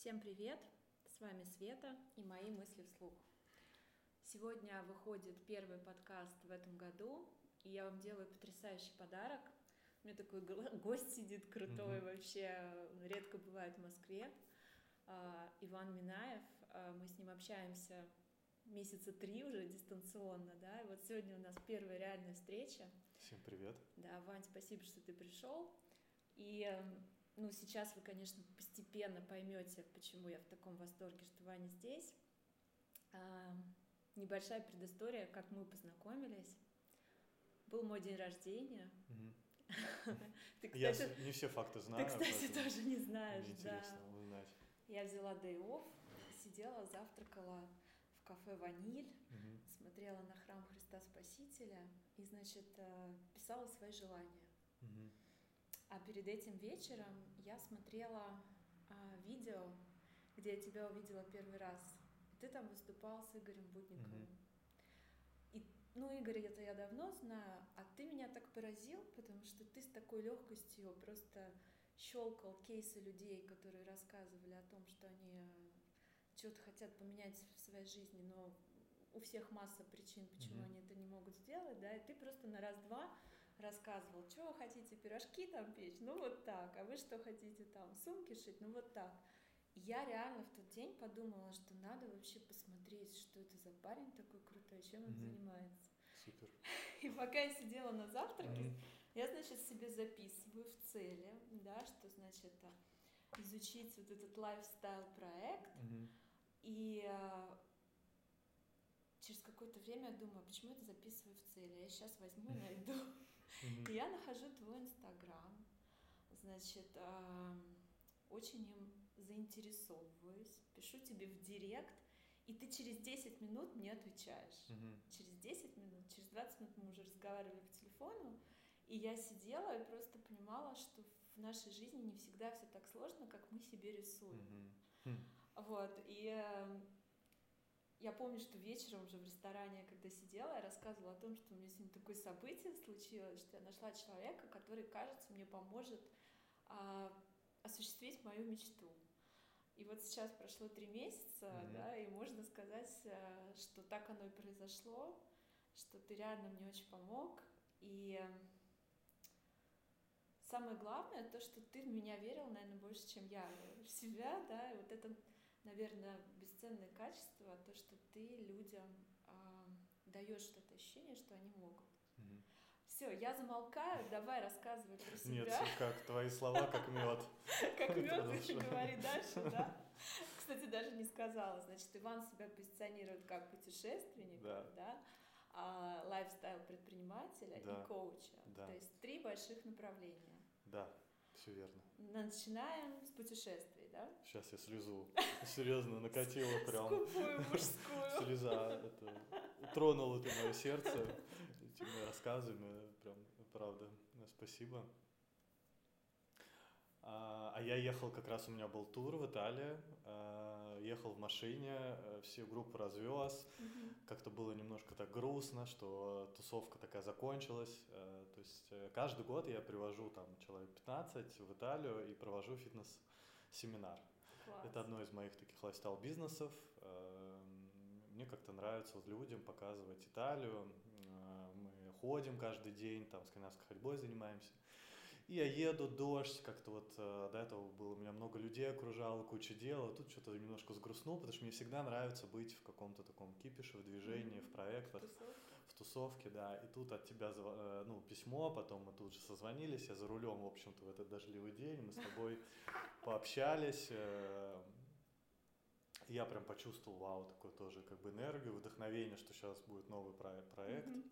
Всем привет! С вами Света и мои мысли вслух. Сегодня выходит первый подкаст в этом году, и я вам делаю потрясающий подарок. У меня такой гость сидит крутой, mm-hmm. вообще редко бывает в Москве. А, Иван Минаев, а, мы с ним общаемся месяца три уже дистанционно, да, и вот сегодня у нас первая реальная встреча. Всем привет. Да, Вань, спасибо, что ты пришел. И эм, ну, сейчас вы, конечно, постепенно поймете, почему я в таком восторге, что Ваня здесь. А, небольшая предыстория, как мы познакомились. Был мой день рождения. я не все факты знаю. Ты, кстати, тоже не знаешь, да. узнать. Я взяла day off, сидела, завтракала в кафе «Ваниль», смотрела на храм Христа Спасителя и, значит, э, писала свои желания. А перед этим вечером я смотрела а, видео, где я тебя увидела первый раз. Ты там выступал с Игорем Будниковым. Mm-hmm. И, ну, Игорь, это я давно знаю, а ты меня так поразил, потому что ты с такой легкостью просто щелкал кейсы людей, которые рассказывали о том, что они что-то хотят поменять в своей жизни, но у всех масса причин, почему mm-hmm. они это не могут сделать, да, и ты просто на раз-два рассказывал, что вы хотите, пирожки там печь, ну вот так, а вы что хотите там, сумки шить, ну вот так. я реально в тот день подумала, что надо вообще посмотреть, что это за парень такой крутой, чем он mm-hmm. занимается. Супер. И пока я сидела на завтраке, mm-hmm. я, значит, себе записываю в цели, да, что, значит, изучить вот этот лайфстайл проект, mm-hmm. и а, через какое-то время я думаю, а почему это записываю в цели? Я сейчас возьму и найду. И я нахожу твой инстаграм, значит, очень им заинтересовываюсь, пишу тебе в директ, и ты через 10 минут мне отвечаешь. Через 10 минут, через 20 минут мы уже разговаривали по телефону, и я сидела и просто понимала, что в нашей жизни не всегда все так сложно, как мы себе рисуем. Вот, и я помню, что вечером уже в ресторане, когда сидела, я рассказывала о том, что у меня сегодня такое событие случилось, что я нашла человека, который, кажется, мне поможет а, осуществить мою мечту. И вот сейчас прошло три месяца, mm-hmm. да, и можно сказать, э, что так оно и произошло, что ты реально мне очень помог. И самое главное, то, что ты в меня верил, наверное, больше, чем я в себя, да, и вот это наверное, бесценное качество, то, что ты людям э, даешь что-то ощущение, что они могут. Угу. Все, я замолкаю, давай рассказывай про себя. Нет, как твои слова, как мед. Как мед, ты говори дальше, да? Кстати, даже не сказала. Значит, Иван себя позиционирует как путешественник, да, а лайфстайл предпринимателя и коуча. То есть три больших направления. Да. Все верно. Начинаем с путешествий, да? Сейчас я слезу. Серьезно, накатила прям. Скупую мужскую. Слеза. Это, тронуло ты мое сердце этими рассказами. Прям, правда. Спасибо. А, а я ехал, как раз у меня был тур в Италии, а, ехал в машине, э, всю группу развез, mm-hmm. как-то было немножко так грустно, что тусовка такая закончилась, э, то есть э, каждый год я привожу там человек 15 в Италию и провожу фитнес-семинар. Класс. Это одно из моих таких лайфстайл-бизнесов. Мне как-то нравится вот людям показывать Италию. Мы ходим каждый день, там скандинавской ходьбой занимаемся. И я еду, дождь, как-то вот э, до этого было, у меня много людей окружало, куча дел, а тут что-то немножко сгрустнул, потому что мне всегда нравится быть в каком-то таком кипише, в движении, mm-hmm. в проектах, Тусовка. В тусовке, да. И тут от тебя, э, ну, письмо, потом мы тут же созвонились, я за рулем, в общем-то, в этот дождливый день, мы с тобой пообщались, э, я прям почувствовал, вау, такой тоже как бы энергию, вдохновение, что сейчас будет новый проект. Mm-hmm.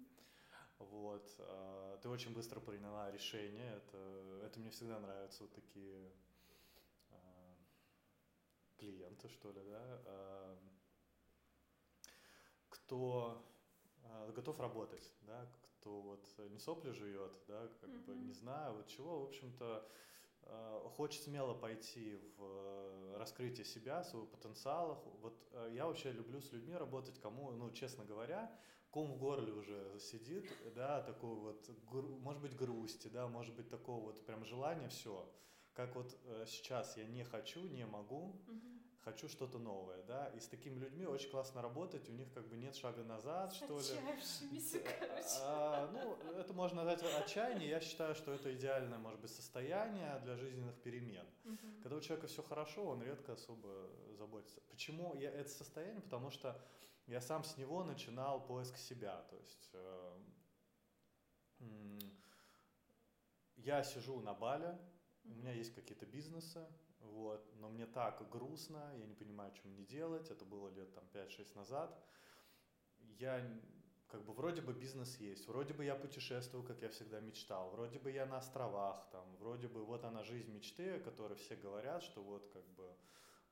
Вот. А, ты очень быстро приняла решение. Это, это мне всегда нравятся вот такие клиенты, что ли, да, кто готов работать, да, кто вот не сопли жует, да, как mm-hmm. бы не знаю, вот чего, в общем-то, хочет смело пойти в раскрытие себя, своего потенциала. Вот я вообще люблю с людьми работать, кому, ну, честно говоря, ком в горле уже сидит, да, такой вот, может быть, грусти, да, может быть, такого вот прям желания, все, как вот э, сейчас я не хочу, не могу, угу. Хочу что-то новое, да, и с такими людьми очень классно работать, у них как бы нет шага назад, что ли. А, ну, это можно назвать отчаяние, я считаю, что это идеальное, может быть, состояние для жизненных перемен. Угу. Когда у человека все хорошо, он редко особо заботится. Почему я это состояние? Потому что я сам с него начинал поиск себя, то есть э, я сижу на бале, у меня есть какие-то бизнесы, вот, но мне так грустно, я не понимаю, что мне делать, это было лет там 5-6 назад. Я как бы вроде бы бизнес есть, вроде бы я путешествую, как я всегда мечтал, вроде бы я на островах, там, вроде бы вот она жизнь мечты, о которой все говорят, что вот как бы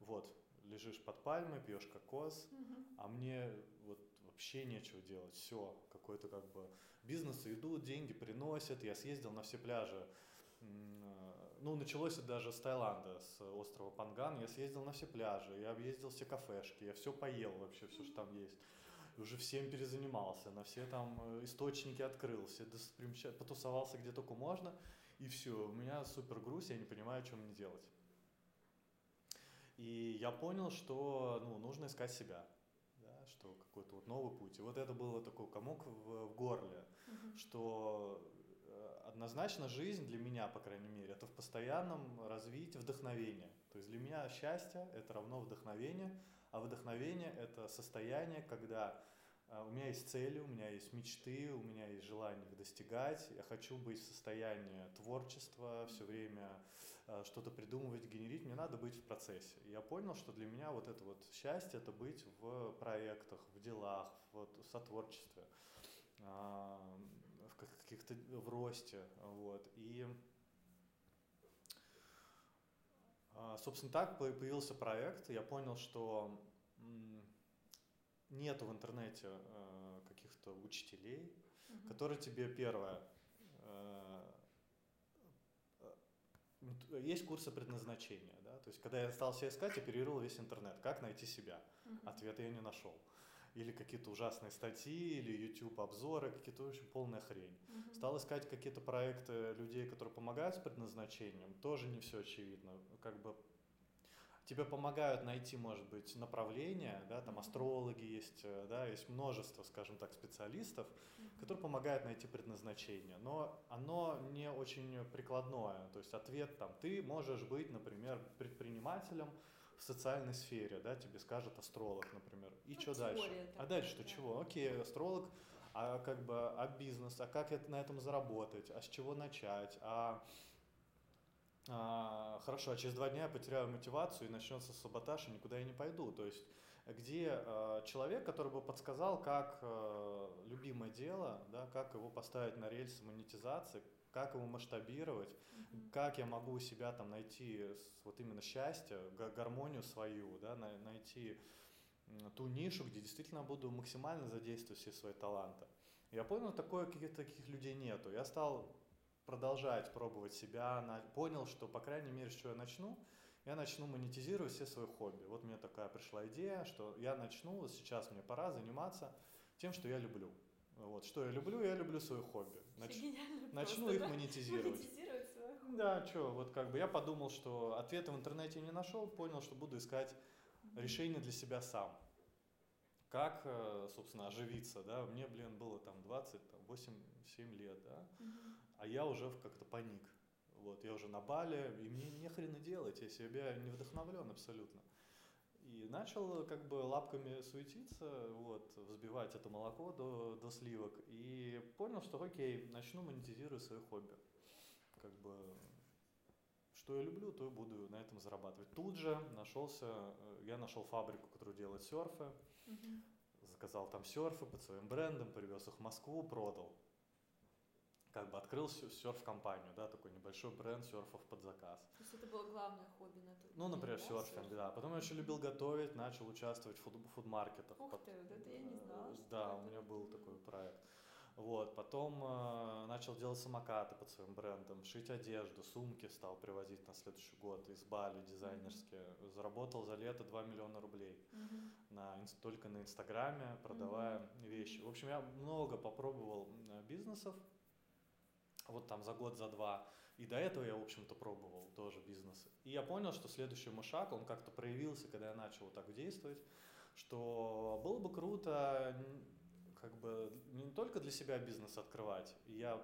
вот лежишь под пальмой, пьешь кокос, угу. а мне вот вообще нечего делать, все, какой-то как бы бизнесы идут, деньги приносят, я съездил на все пляжи ну, началось это даже с Таиланда, с острова Панган. Я съездил на все пляжи, я объездил все кафешки, я все поел вообще, все, что там есть. Уже всем перезанимался, на все там э, источники открыл, все потусовался где только можно, и все, у меня супер грусть, я не понимаю, что мне делать. И я понял, что ну, нужно искать себя, да, что какой-то вот новый путь. И вот это было такой комок в, в горле, mm-hmm. что однозначно жизнь для меня, по крайней мере, это в постоянном развитии вдохновения. То есть для меня счастье – это равно вдохновение, а вдохновение – это состояние, когда а, у меня есть цели, у меня есть мечты, у меня есть желание их достигать, я хочу быть в состоянии творчества, все время а, что-то придумывать, генерить, мне надо быть в процессе. Я понял, что для меня вот это вот счастье – это быть в проектах, в делах, в сотворчестве каких-то в росте, вот, и а, Собственно, так появился проект. Я понял, что нету в интернете э, каких-то учителей, угу. которые тебе первое э, э, есть курсы предназначения, да, то есть когда я стал себя искать, я переверил весь интернет, как найти себя. Угу. Ответа я не нашел или какие-то ужасные статьи, или YouTube обзоры, какие-то очень полная хрень. Угу. Стал искать какие-то проекты людей, которые помогают с предназначением, тоже не все очевидно. Как бы тебе помогают найти, может быть, направление, да, там астрологи есть, э, да, есть множество, скажем так, специалистов, mm-hmm. которые помогают найти предназначение, но оно не очень прикладное, то есть ответ там, ты можешь быть, например, предпринимателем, в социальной сфере, да, тебе скажет астролог, например. И ну, что дальше? А дальше что да. чего? Окей, астролог, а как бы, а бизнес, а как это, на этом заработать, а с чего начать, а, а хорошо, а через два дня я потеряю мотивацию и начнется саботаж, и никуда я не пойду. То есть где э, человек, который бы подсказал, как э, любимое дело, да, как его поставить на рельсы монетизации, как его масштабировать, mm-hmm. как я могу у себя там найти вот именно счастье, гармонию свою, да, найти ту нишу, где действительно буду максимально задействовать все свои таланты. Я понял, такое каких-то таких людей нету. Я стал продолжать пробовать себя, понял, что, по крайней мере, что я начну, я начну монетизировать все свои хобби. Вот мне такая пришла идея, что я начну, вот сейчас мне пора заниматься тем, что я люблю. Вот, что я люблю, я люблю свои хобби. Нач... Начну их да? монетизировать. Монетизировать свое хобби. Да, что, вот как бы я подумал, что ответа в интернете не нашел, понял, что буду искать mm-hmm. решение для себя сам. Как, э, собственно, оживиться, да, мне, блин, было там 20, там, 8-7 лет, да, mm-hmm. а я уже как-то паник. Вот, я уже на Бали, и мне не хрена делать, я себя не вдохновлен абсолютно. И начал как бы лапками суетиться, вот, взбивать это молоко до, до сливок. И понял, что окей, начну монетизировать свое хобби. Как бы что я люблю, то и буду на этом зарабатывать. Тут же нашелся, э, я нашел фабрику, которая делает серфы, угу. заказал там серфы под своим брендом, привез их в Москву, продал как бы открыл серф-компанию, да, такой небольшой бренд серфов под заказ. То есть это было главное хобби на тот Ну, например, да, серфинг, да. Потом я еще любил готовить, начал участвовать в фуд- фуд-маркетах. Ух ты, вот это я не знала. Да, у меня был такой проект. Вот, потом э, начал делать самокаты под своим брендом, шить одежду, сумки стал привозить на следующий год из Бали дизайнерские. Mm-hmm. Заработал за лето 2 миллиона рублей mm-hmm. на, только на Инстаграме, продавая mm-hmm. вещи. В общем, я много попробовал бизнесов, вот там за год, за два. И до этого я, в общем-то, пробовал тоже бизнес. И я понял, что следующий мой шаг, он как-то проявился, когда я начал вот так действовать, что было бы круто как бы не только для себя бизнес открывать, я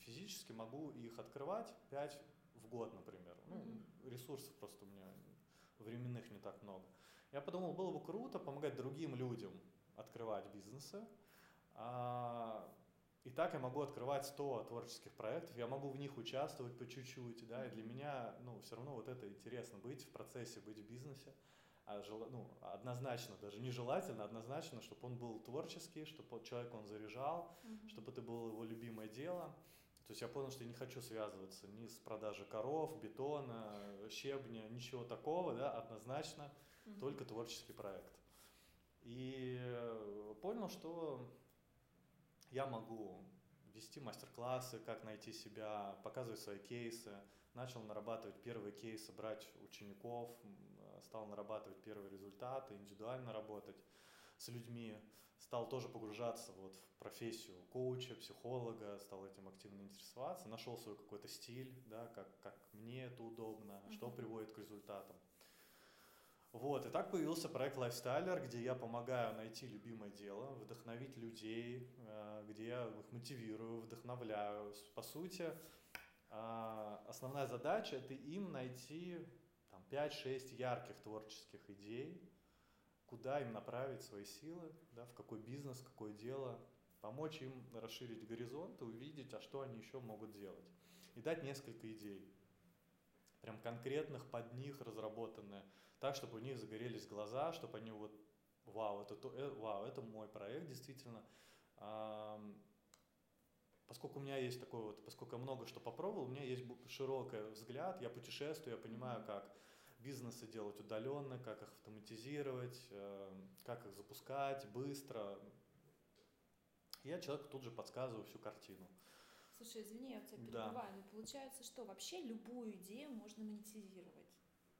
физически могу их открывать 5 в год, например. Ну, ресурсов просто у меня временных не так много. Я подумал, было бы круто помогать другим людям открывать бизнесы. А, и так я могу открывать 100 творческих проектов, я могу в них участвовать по чуть-чуть, да, и для меня, ну, все равно вот это интересно, быть в процессе, быть в бизнесе. А жел, ну, однозначно, даже нежелательно, однозначно, чтобы он был творческий, чтобы человек он заряжал, mm-hmm. чтобы это было его любимое дело. То есть я понял, что я не хочу связываться ни с продажей коров, бетона, щебня, ничего такого, да, однозначно, mm-hmm. только творческий проект. И понял, что я могу вести мастер-классы, как найти себя, показывать свои кейсы. Начал нарабатывать первые кейсы, брать учеников, стал нарабатывать первые результаты, индивидуально работать с людьми. Стал тоже погружаться вот в профессию коуча, психолога, стал этим активно интересоваться, нашел свой какой-то стиль, да, как, как мне это удобно, mm-hmm. что приводит к результатам. Вот, и так появился проект Lifestyler, где я помогаю найти любимое дело, вдохновить людей, э, где я их мотивирую, вдохновляю. По сути, а, основная задача – это им найти там, 5-6 ярких творческих идей, куда им направить свои силы, да, в какой бизнес, какое дело, помочь им расширить горизонт и увидеть, а что они еще могут делать. И дать несколько идей, прям конкретных под них разработанные – так, чтобы у них загорелись глаза, чтобы они вот, вау, это, то, э, вау, это мой проект, действительно. А, поскольку у меня есть такой вот, поскольку я много что попробовал, у меня есть широкий взгляд, я путешествую, я понимаю, как бизнесы делать удаленно, как их автоматизировать, э, как их запускать быстро. Я человеку тут же подсказываю всю картину. Слушай, извини, я тебя перебиваю, да. но получается, что вообще любую идею можно монетизировать.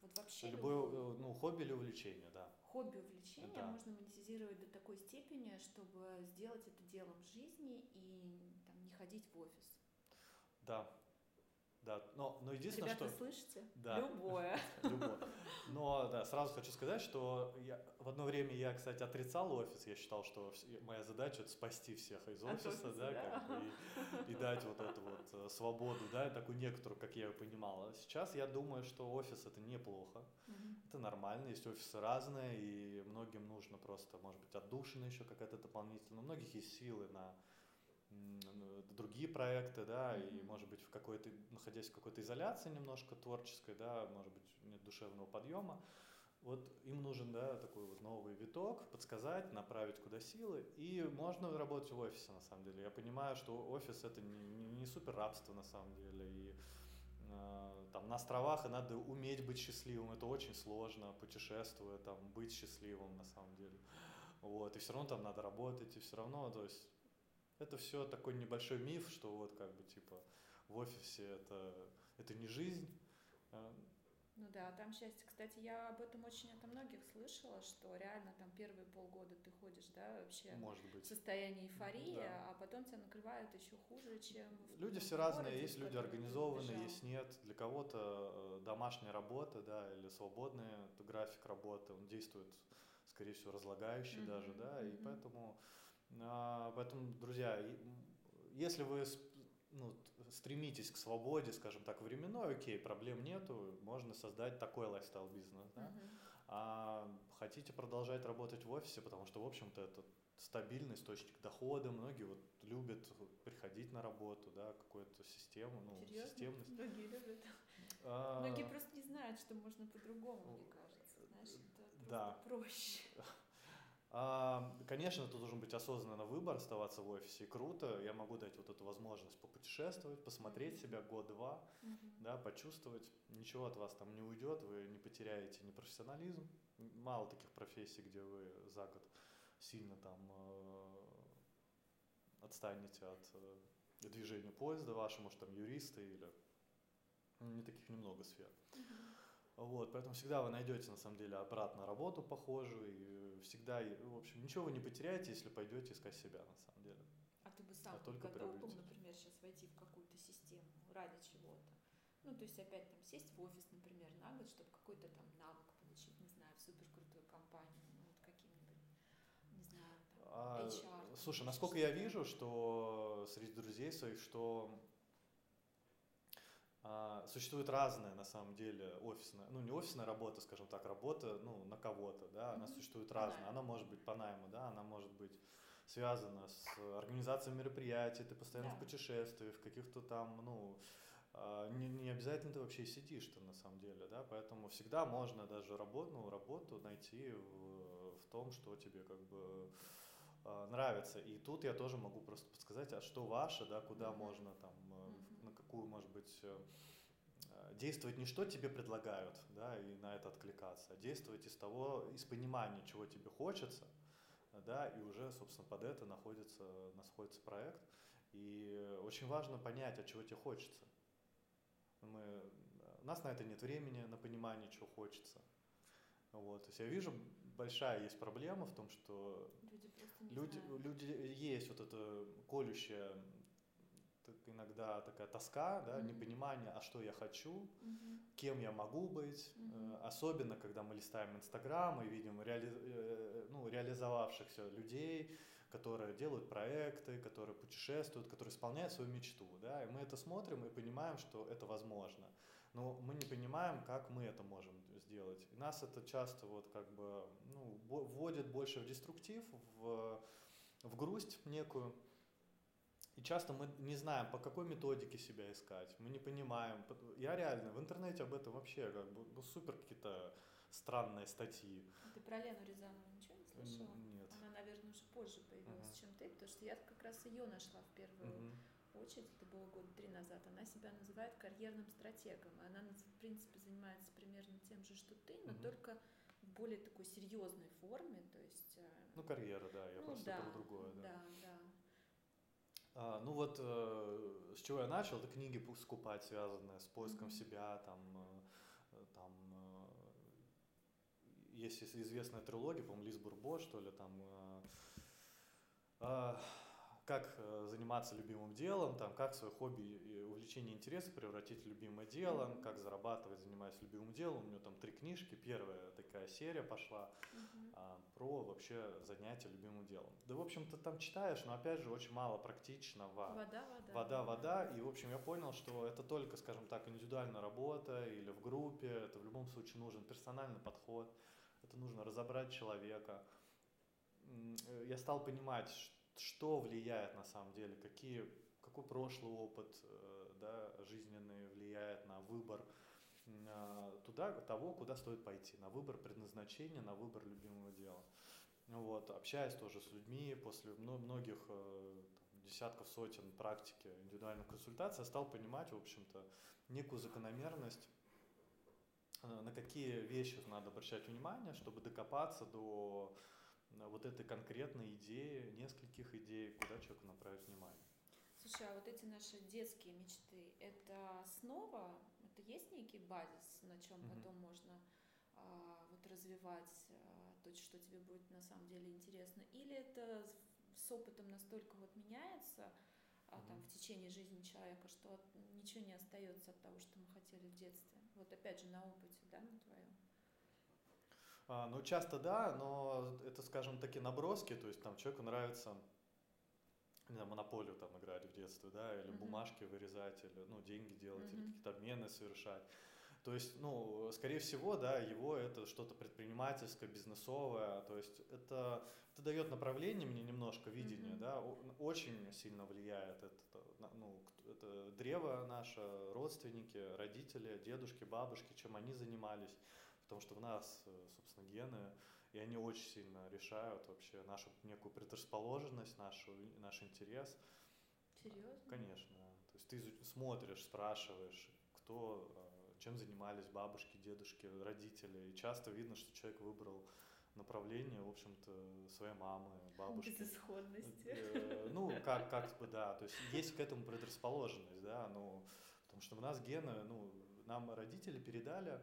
Вот вообще Любое любое, ну, хобби или увлечение, да. Хобби, увлечение да. можно монетизировать до такой степени, чтобы сделать это делом жизни и там, не ходить в офис. Да, да, но, но единственное, Ребята, что... слышите? Да. Любое. Любое. Но, да, сразу хочу сказать, что я, в одно время я, кстати, отрицал офис. Я считал, что моя задача – это спасти всех из офиса, офиса да, да. Как бы, и, и дать вот эту вот э, свободу, да, такую некоторую, как я ее понимал. Сейчас я думаю, что офис – это неплохо, mm-hmm. это нормально, есть офисы разные, и многим нужно просто, может быть, отдушина еще какая-то дополнительная. У многих есть силы на другие проекты, да, mm-hmm. и, может быть, в какой-то, находясь в какой-то изоляции немножко творческой, да, может быть, нет душевного подъема, вот им нужен, да, такой вот новый виток, подсказать, направить куда силы, и можно работать в офисе, на самом деле. Я понимаю, что офис это не, не, не супер рабство, на самом деле, и э, там на островах и надо уметь быть счастливым, это очень сложно, путешествуя, там, быть счастливым, на самом деле. Вот, и все равно там надо работать, и все равно, то есть это все такой небольшой миф, что вот как бы типа в офисе это, это не жизнь. А, ну да, там счастье. Кстати, я об этом очень от многих слышала, что реально там первые полгода ты ходишь, да, вообще Может быть. в состоянии эйфории, да. а потом тебя накрывает еще хуже, чем Люди все разные, есть люди организованные, есть нет. Для кого-то э, домашняя работа, да, или свободный график работы, он действует, скорее всего, разлагающий mm-hmm. даже, да, mm-hmm. и поэтому поэтому, друзья, если вы ну, стремитесь к свободе, скажем так, временной, окей, проблем нету, можно создать такой лайфстайл-бизнес, да? Uh-huh. А хотите продолжать работать в офисе, потому что, в общем-то, это стабильный источник дохода, многие вот любят приходить на работу, да, какую-то систему, ну, Серьезно? системность. Многие любят. А... Многие просто не знают, что можно по-другому, мне кажется, знаешь, это да. проще. Конечно, это должен быть осознанный выбор, оставаться в офисе. Круто, я могу дать вот эту возможность попутешествовать, посмотреть себя год-два, mm-hmm. да, почувствовать. Ничего от вас там не уйдет, вы не потеряете ни профессионализм. Мало таких профессий, где вы за год сильно там э, отстанете от э, движения поезда вашего, может там юристы или не таких немного сфер. Mm-hmm. Вот, поэтому всегда вы найдете на самом деле обратно работу похожую, и всегда, в общем, ничего вы не потеряете, если пойдете искать себя на самом деле. А ты бы сам а только готов был, например, сейчас войти в какую-то систему? ради чего-то. Ну, то есть опять там сесть в офис, например, на год, чтобы какой-то там навык получить, не знаю, в супер крутую компанию, ну, вот каким-нибудь, не знаю, там, а, HR. Слушай, насколько я вижу, что среди друзей своих, что а, существует разная, на самом деле, офисная, ну не офисная работа, скажем так, работа, ну на кого-то, да, она mm-hmm. существует разная. Она может быть по найму, да, она может быть связана с организацией мероприятий, ты постоянно да. в путешествиях, в каких-то там, ну, а, не, не обязательно ты вообще сидишь-то на самом деле, да, поэтому всегда можно даже работу, работу найти в, в том, что тебе как бы а, нравится. И тут я тоже могу просто подсказать, а что ваше, да, куда mm-hmm. можно там, mm-hmm. На какую, может быть, э, э, действовать не что тебе предлагают, да, и на это откликаться, а действовать из того, из понимания, чего тебе хочется, да, и уже, собственно, под это находится, находится проект. И очень важно понять, а чего тебе хочется. Мы, у нас на это нет времени, на понимание, чего хочется. Вот. То есть я вижу, большая есть проблема в том, что люди, люди, люди есть вот это колющая так иногда такая тоска, да, mm-hmm. непонимание, а что я хочу, mm-hmm. кем я могу быть, mm-hmm. особенно когда мы листаем Инстаграм и видим реали, э, ну, реализовавшихся людей, которые делают проекты, которые путешествуют, которые исполняют свою мечту, да, и мы это смотрим и понимаем, что это возможно, но мы не понимаем, как мы это можем сделать. И нас это часто вот как бы ну, вводит больше в деструктив, в, в грусть некую. И часто мы не знаем, по какой методике себя искать, мы не понимаем. Я реально в интернете об этом вообще как бы ну, супер какие-то странные статьи. Ты про Лену Рязанову ничего не слышала? Нет. Она, наверное, уже позже появилась, uh-huh. чем ты, потому что я как раз ее нашла в первую uh-huh. очередь, это было года три назад. Она себя называет карьерным стратегом. Она, в принципе, занимается примерно тем же, что ты, но uh-huh. только в более такой серьезной форме, то есть... Э, ну, карьера, да, я ну, просто да, про другое, да. Да, да. А, ну вот э, с чего я начал, это книги скупать, связанные с поиском mm-hmm. себя, там, э, там э, есть известная трилогия, по-моему, Лиз Бурбо, что ли, там э, э, как э, заниматься любимым делом, там, как свое хобби увлечение интересы превратить в любимое дело, как зарабатывать, занимаясь любимым делом. У него там три книжки. Первая такая серия пошла mm-hmm. а, про вообще занятие любимым делом. Да, в общем-то, там читаешь, но опять же очень мало практичного. Вода, вода. Вода, вода. И, в общем, я понял, что это только, скажем так, индивидуальная работа или в группе. Это в любом случае нужен персональный подход. Это нужно разобрать человека. Э, я стал понимать, что влияет на самом деле, какие, какой прошлый опыт э, да, жизненный влияет на выбор туда, того, куда стоит пойти, на выбор предназначения, на выбор любимого дела. Вот, общаясь тоже с людьми после многих э, там, десятков, сотен практики индивидуальных консультаций, я стал понимать, в общем-то, некую закономерность, э, на какие вещи надо обращать внимание, чтобы докопаться до вот этой конкретной идеи, нескольких идей, куда человеку направить внимание. Слушай, а вот эти наши детские мечты, это основа, это есть некий базис, на чем mm-hmm. потом можно а, вот развивать а, то, что тебе будет на самом деле интересно, или это с опытом настолько вот меняется а, mm-hmm. там в течение жизни человека, что ничего не остается от того, что мы хотели в детстве. Вот опять же на опыте, да, на твоем. А, ну, часто да, но это, скажем, такие наброски, то есть там человеку нравится не знаю, монополию там играть в детстве, да, или mm-hmm. бумажки вырезать, или, ну, деньги делать, mm-hmm. или какие-то обмены совершать. То есть, ну, скорее всего, да, его это что-то предпринимательское, бизнесовое, то есть это, это дает направление мне немножко, видение, mm-hmm. да, очень сильно влияет это, ну, это древо наше, родственники, родители, дедушки, бабушки, чем они занимались, потому что в нас, э, собственно, гены, и они очень сильно решают вообще нашу некую предрасположенность, нашу, наш интерес. Серьезно? Конечно. То есть ты смотришь, спрашиваешь, кто, э, чем занимались бабушки, дедушки, родители, и часто видно, что человек выбрал направление, в общем-то, своей мамы, бабушки. Безысходности. Э, ну, как, как бы, да, то есть есть к этому предрасположенность, да, ну, потому что у нас гены, ну, нам родители передали,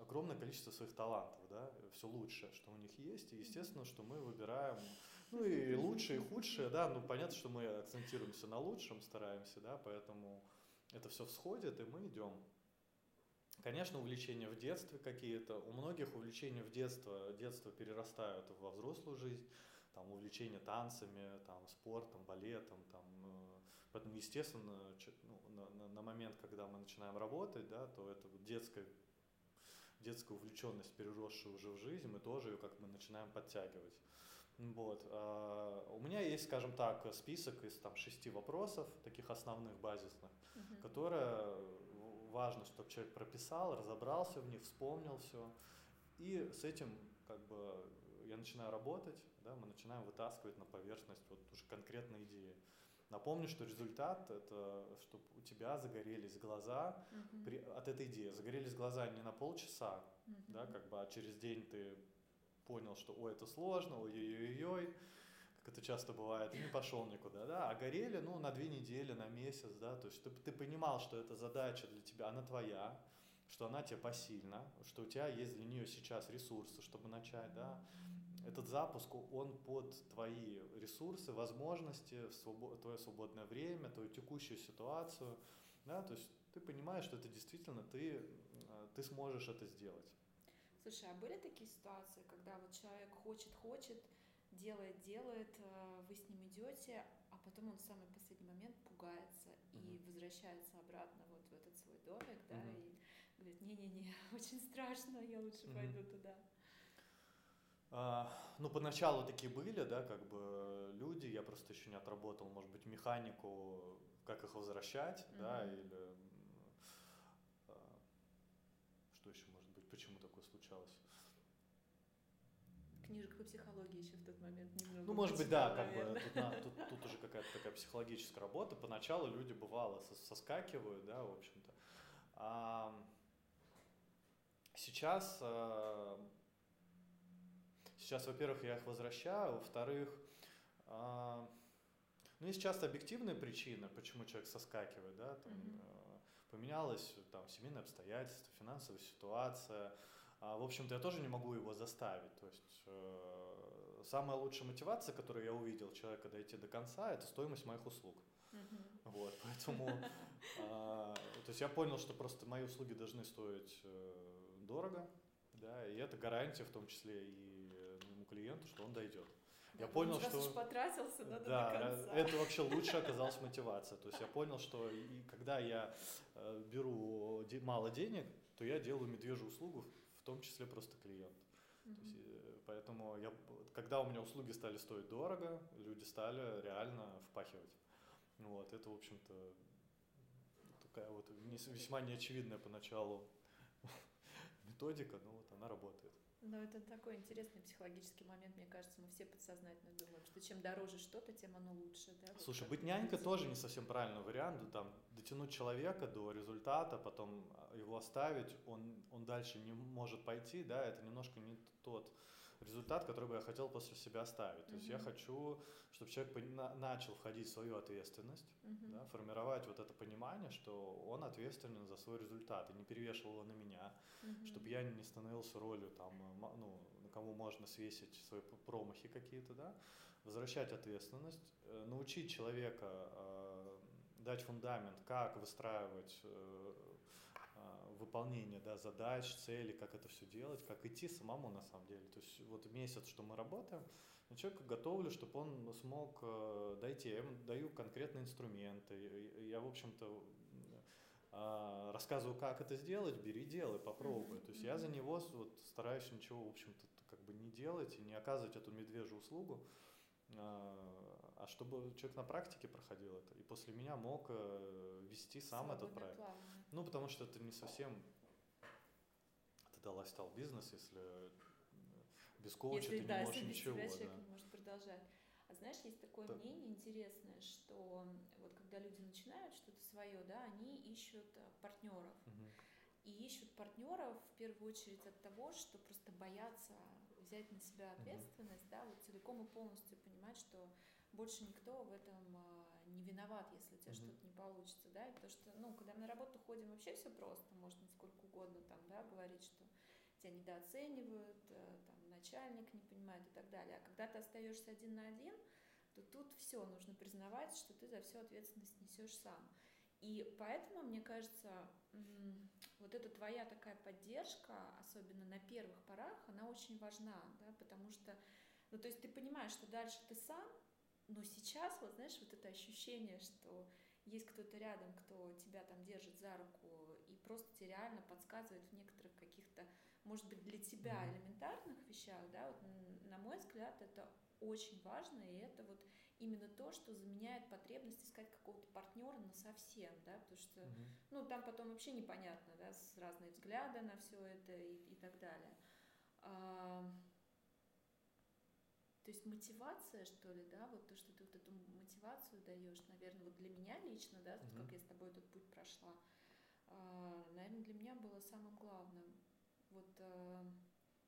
огромное количество своих талантов, да, все лучшее, что у них есть, и естественно, что мы выбираем, ну и лучшее, и худшее, да, ну понятно, что мы акцентируемся на лучшем, стараемся, да, поэтому это все всходит, и мы идем. Конечно, увлечения в детстве какие-то. У многих увлечения в детство, детство перерастают во взрослую жизнь. Там увлечения танцами, там, спортом, балетом. Там, э, поэтому, естественно, ну, на, на, момент, когда мы начинаем работать, да, то это детская, детская увлеченность, переросшая уже в жизнь, мы тоже ее как мы начинаем подтягивать. Вот. А, у меня есть, скажем так, список из там, шести вопросов, таких основных, базисных, uh-huh. которые важно, чтобы человек прописал, разобрался в них, вспомнил все. И с этим как бы я начинаю работать, да, мы начинаем вытаскивать на поверхность вот уже конкретные идеи. Напомню, что результат это, чтобы у тебя загорелись глаза uh-huh. при, от этой идеи. Загорелись глаза не на полчаса, uh-huh. да, как бы, а через день ты понял, что ой, это сложно, ой-ой-ой, как это часто бывает, и не пошел никуда, да, а горели, ну, на две недели, на месяц, да, то есть ты, ты понимал, что эта задача для тебя, она твоя, что она тебе посильна, что у тебя есть для нее сейчас ресурсы, чтобы начать, да, этот запуск, он под твои ресурсы, возможности, свобод, твое свободное время, твою текущую ситуацию, да, то есть ты понимаешь, что это действительно ты, э, ты сможешь это сделать. Слушай, а были такие ситуации, когда вот человек хочет, хочет, делает, делает, э, вы с ним идете, а потом он в самый последний момент пугается mm-hmm. и возвращается обратно вот в этот свой домик, да, mm-hmm. и говорит, не-не-не, очень страшно, я лучше mm-hmm. пойду туда. А, ну, поначалу такие были, да, как бы люди, я просто еще не отработал, может быть, механику, как их возвращать, mm-hmm. да, или а, что еще может быть, почему такое случалось? книжек по психологии еще в тот момент немного. Ну, может быть, да, как бы тут, тут, тут уже какая-то такая психологическая работа. Поначалу люди бывало соскакивают, да, в общем-то. А сейчас, э, сейчас, во-первых, я их возвращаю, во-вторых, э, ну, есть часто объективные причины, почему человек соскакивает, да, там, mm-hmm. поменялось там семейное обстоятельство, финансовая ситуация, а, в общем-то, я тоже не могу его заставить. То есть э, самая лучшая мотивация, которую я увидел человека дойти до конца, это стоимость моих услуг. Uh-huh. Вот, поэтому, э, то есть я понял, что просто мои услуги должны стоить э, дорого, да, и это гарантия в том числе и клиенту, что он дойдет. Я да, понял, что уж потратился, надо да, до конца. это вообще лучше оказалась мотивация. То есть я понял, что и когда я э, беру мало денег, то я делаю медвежью услугу в том числе просто клиент. Mm-hmm. То есть, э, поэтому я, когда у меня услуги стали стоить дорого, люди стали реально впахивать. Вот, это, в общем-то, такая вот весьма неочевидная поначалу методика, но вот она работает. Но это такой интересный психологический момент, мне кажется, мы все подсознательно думаем, что чем дороже что-то, тем оно лучше. Да? Слушай, быть нянькой тоже не совсем правильный вариант. Там, дотянуть человека до результата, потом его оставить, он, он дальше не может пойти, да, это немножко не тот результат, который бы я хотел после себя оставить. То есть я хочу, чтобы человек на, начал входить в свою ответственность, да, формировать вот это понимание, что он ответственен за свой результат и не перевешивал его на меня, чтобы я не становился ролью там, ну, на кого можно свесить свои промахи какие-то, да, возвращать ответственность, э, научить человека э, дать фундамент, как выстраивать э, выполнение да, задач, целей, как это все делать, как идти самому на самом деле. То есть вот месяц, что мы работаем, я человека готовлю, чтобы он смог э, дойти. Я ему даю конкретные инструменты. Я, в общем-то, э, рассказываю, как это сделать, бери, делай, попробуй. Mm-hmm. То есть я за него вот, стараюсь ничего, в общем-то, как бы не делать и не оказывать эту медвежью услугу, э, а чтобы человек на практике проходил это и после меня мог э, вести сам Свободный этот проект. Плавно. Ну, потому что это не совсем тогда лайфстайл бизнес, если без коуча если, ты да, не можешь если ничего. Человек да. не может продолжать. А знаешь, есть такое да. мнение интересное, что вот когда люди начинают что-то свое, да, они ищут э, партнеров. Угу. И ищут партнеров в первую очередь от того, что просто боятся взять на себя ответственность, угу. да, вот целиком и полностью понимать, что больше никто в этом а, не виноват, если у тебя mm-hmm. что-то не получится, да, и потому что, ну, когда мы на работу ходим, вообще все просто, можно сколько угодно там, да, говорить, что тебя недооценивают, э, там, начальник не понимает и так далее, а когда ты остаешься один на один, то тут все, нужно признавать, что ты за всю ответственность несешь сам. И поэтому, мне кажется, вот эта твоя такая поддержка, особенно на первых порах, она очень важна, да, потому что, ну, то есть ты понимаешь, что дальше ты сам, но сейчас, вот знаешь, вот это ощущение, что есть кто-то рядом, кто тебя там держит за руку и просто тебе реально подсказывает в некоторых каких-то, может быть, для тебя элементарных вещах, да, вот на мой взгляд, это очень важно, и это вот именно то, что заменяет потребность искать какого-то партнера на совсем, да, потому что, угу. ну, там потом вообще непонятно, да, с разные взгляды на все это и, и так далее. То есть мотивация, что ли, да, вот то, что ты вот эту мотивацию даешь, наверное, вот для меня лично, да, угу. как я с тобой этот путь прошла, а, наверное, для меня было самым главным. Вот а,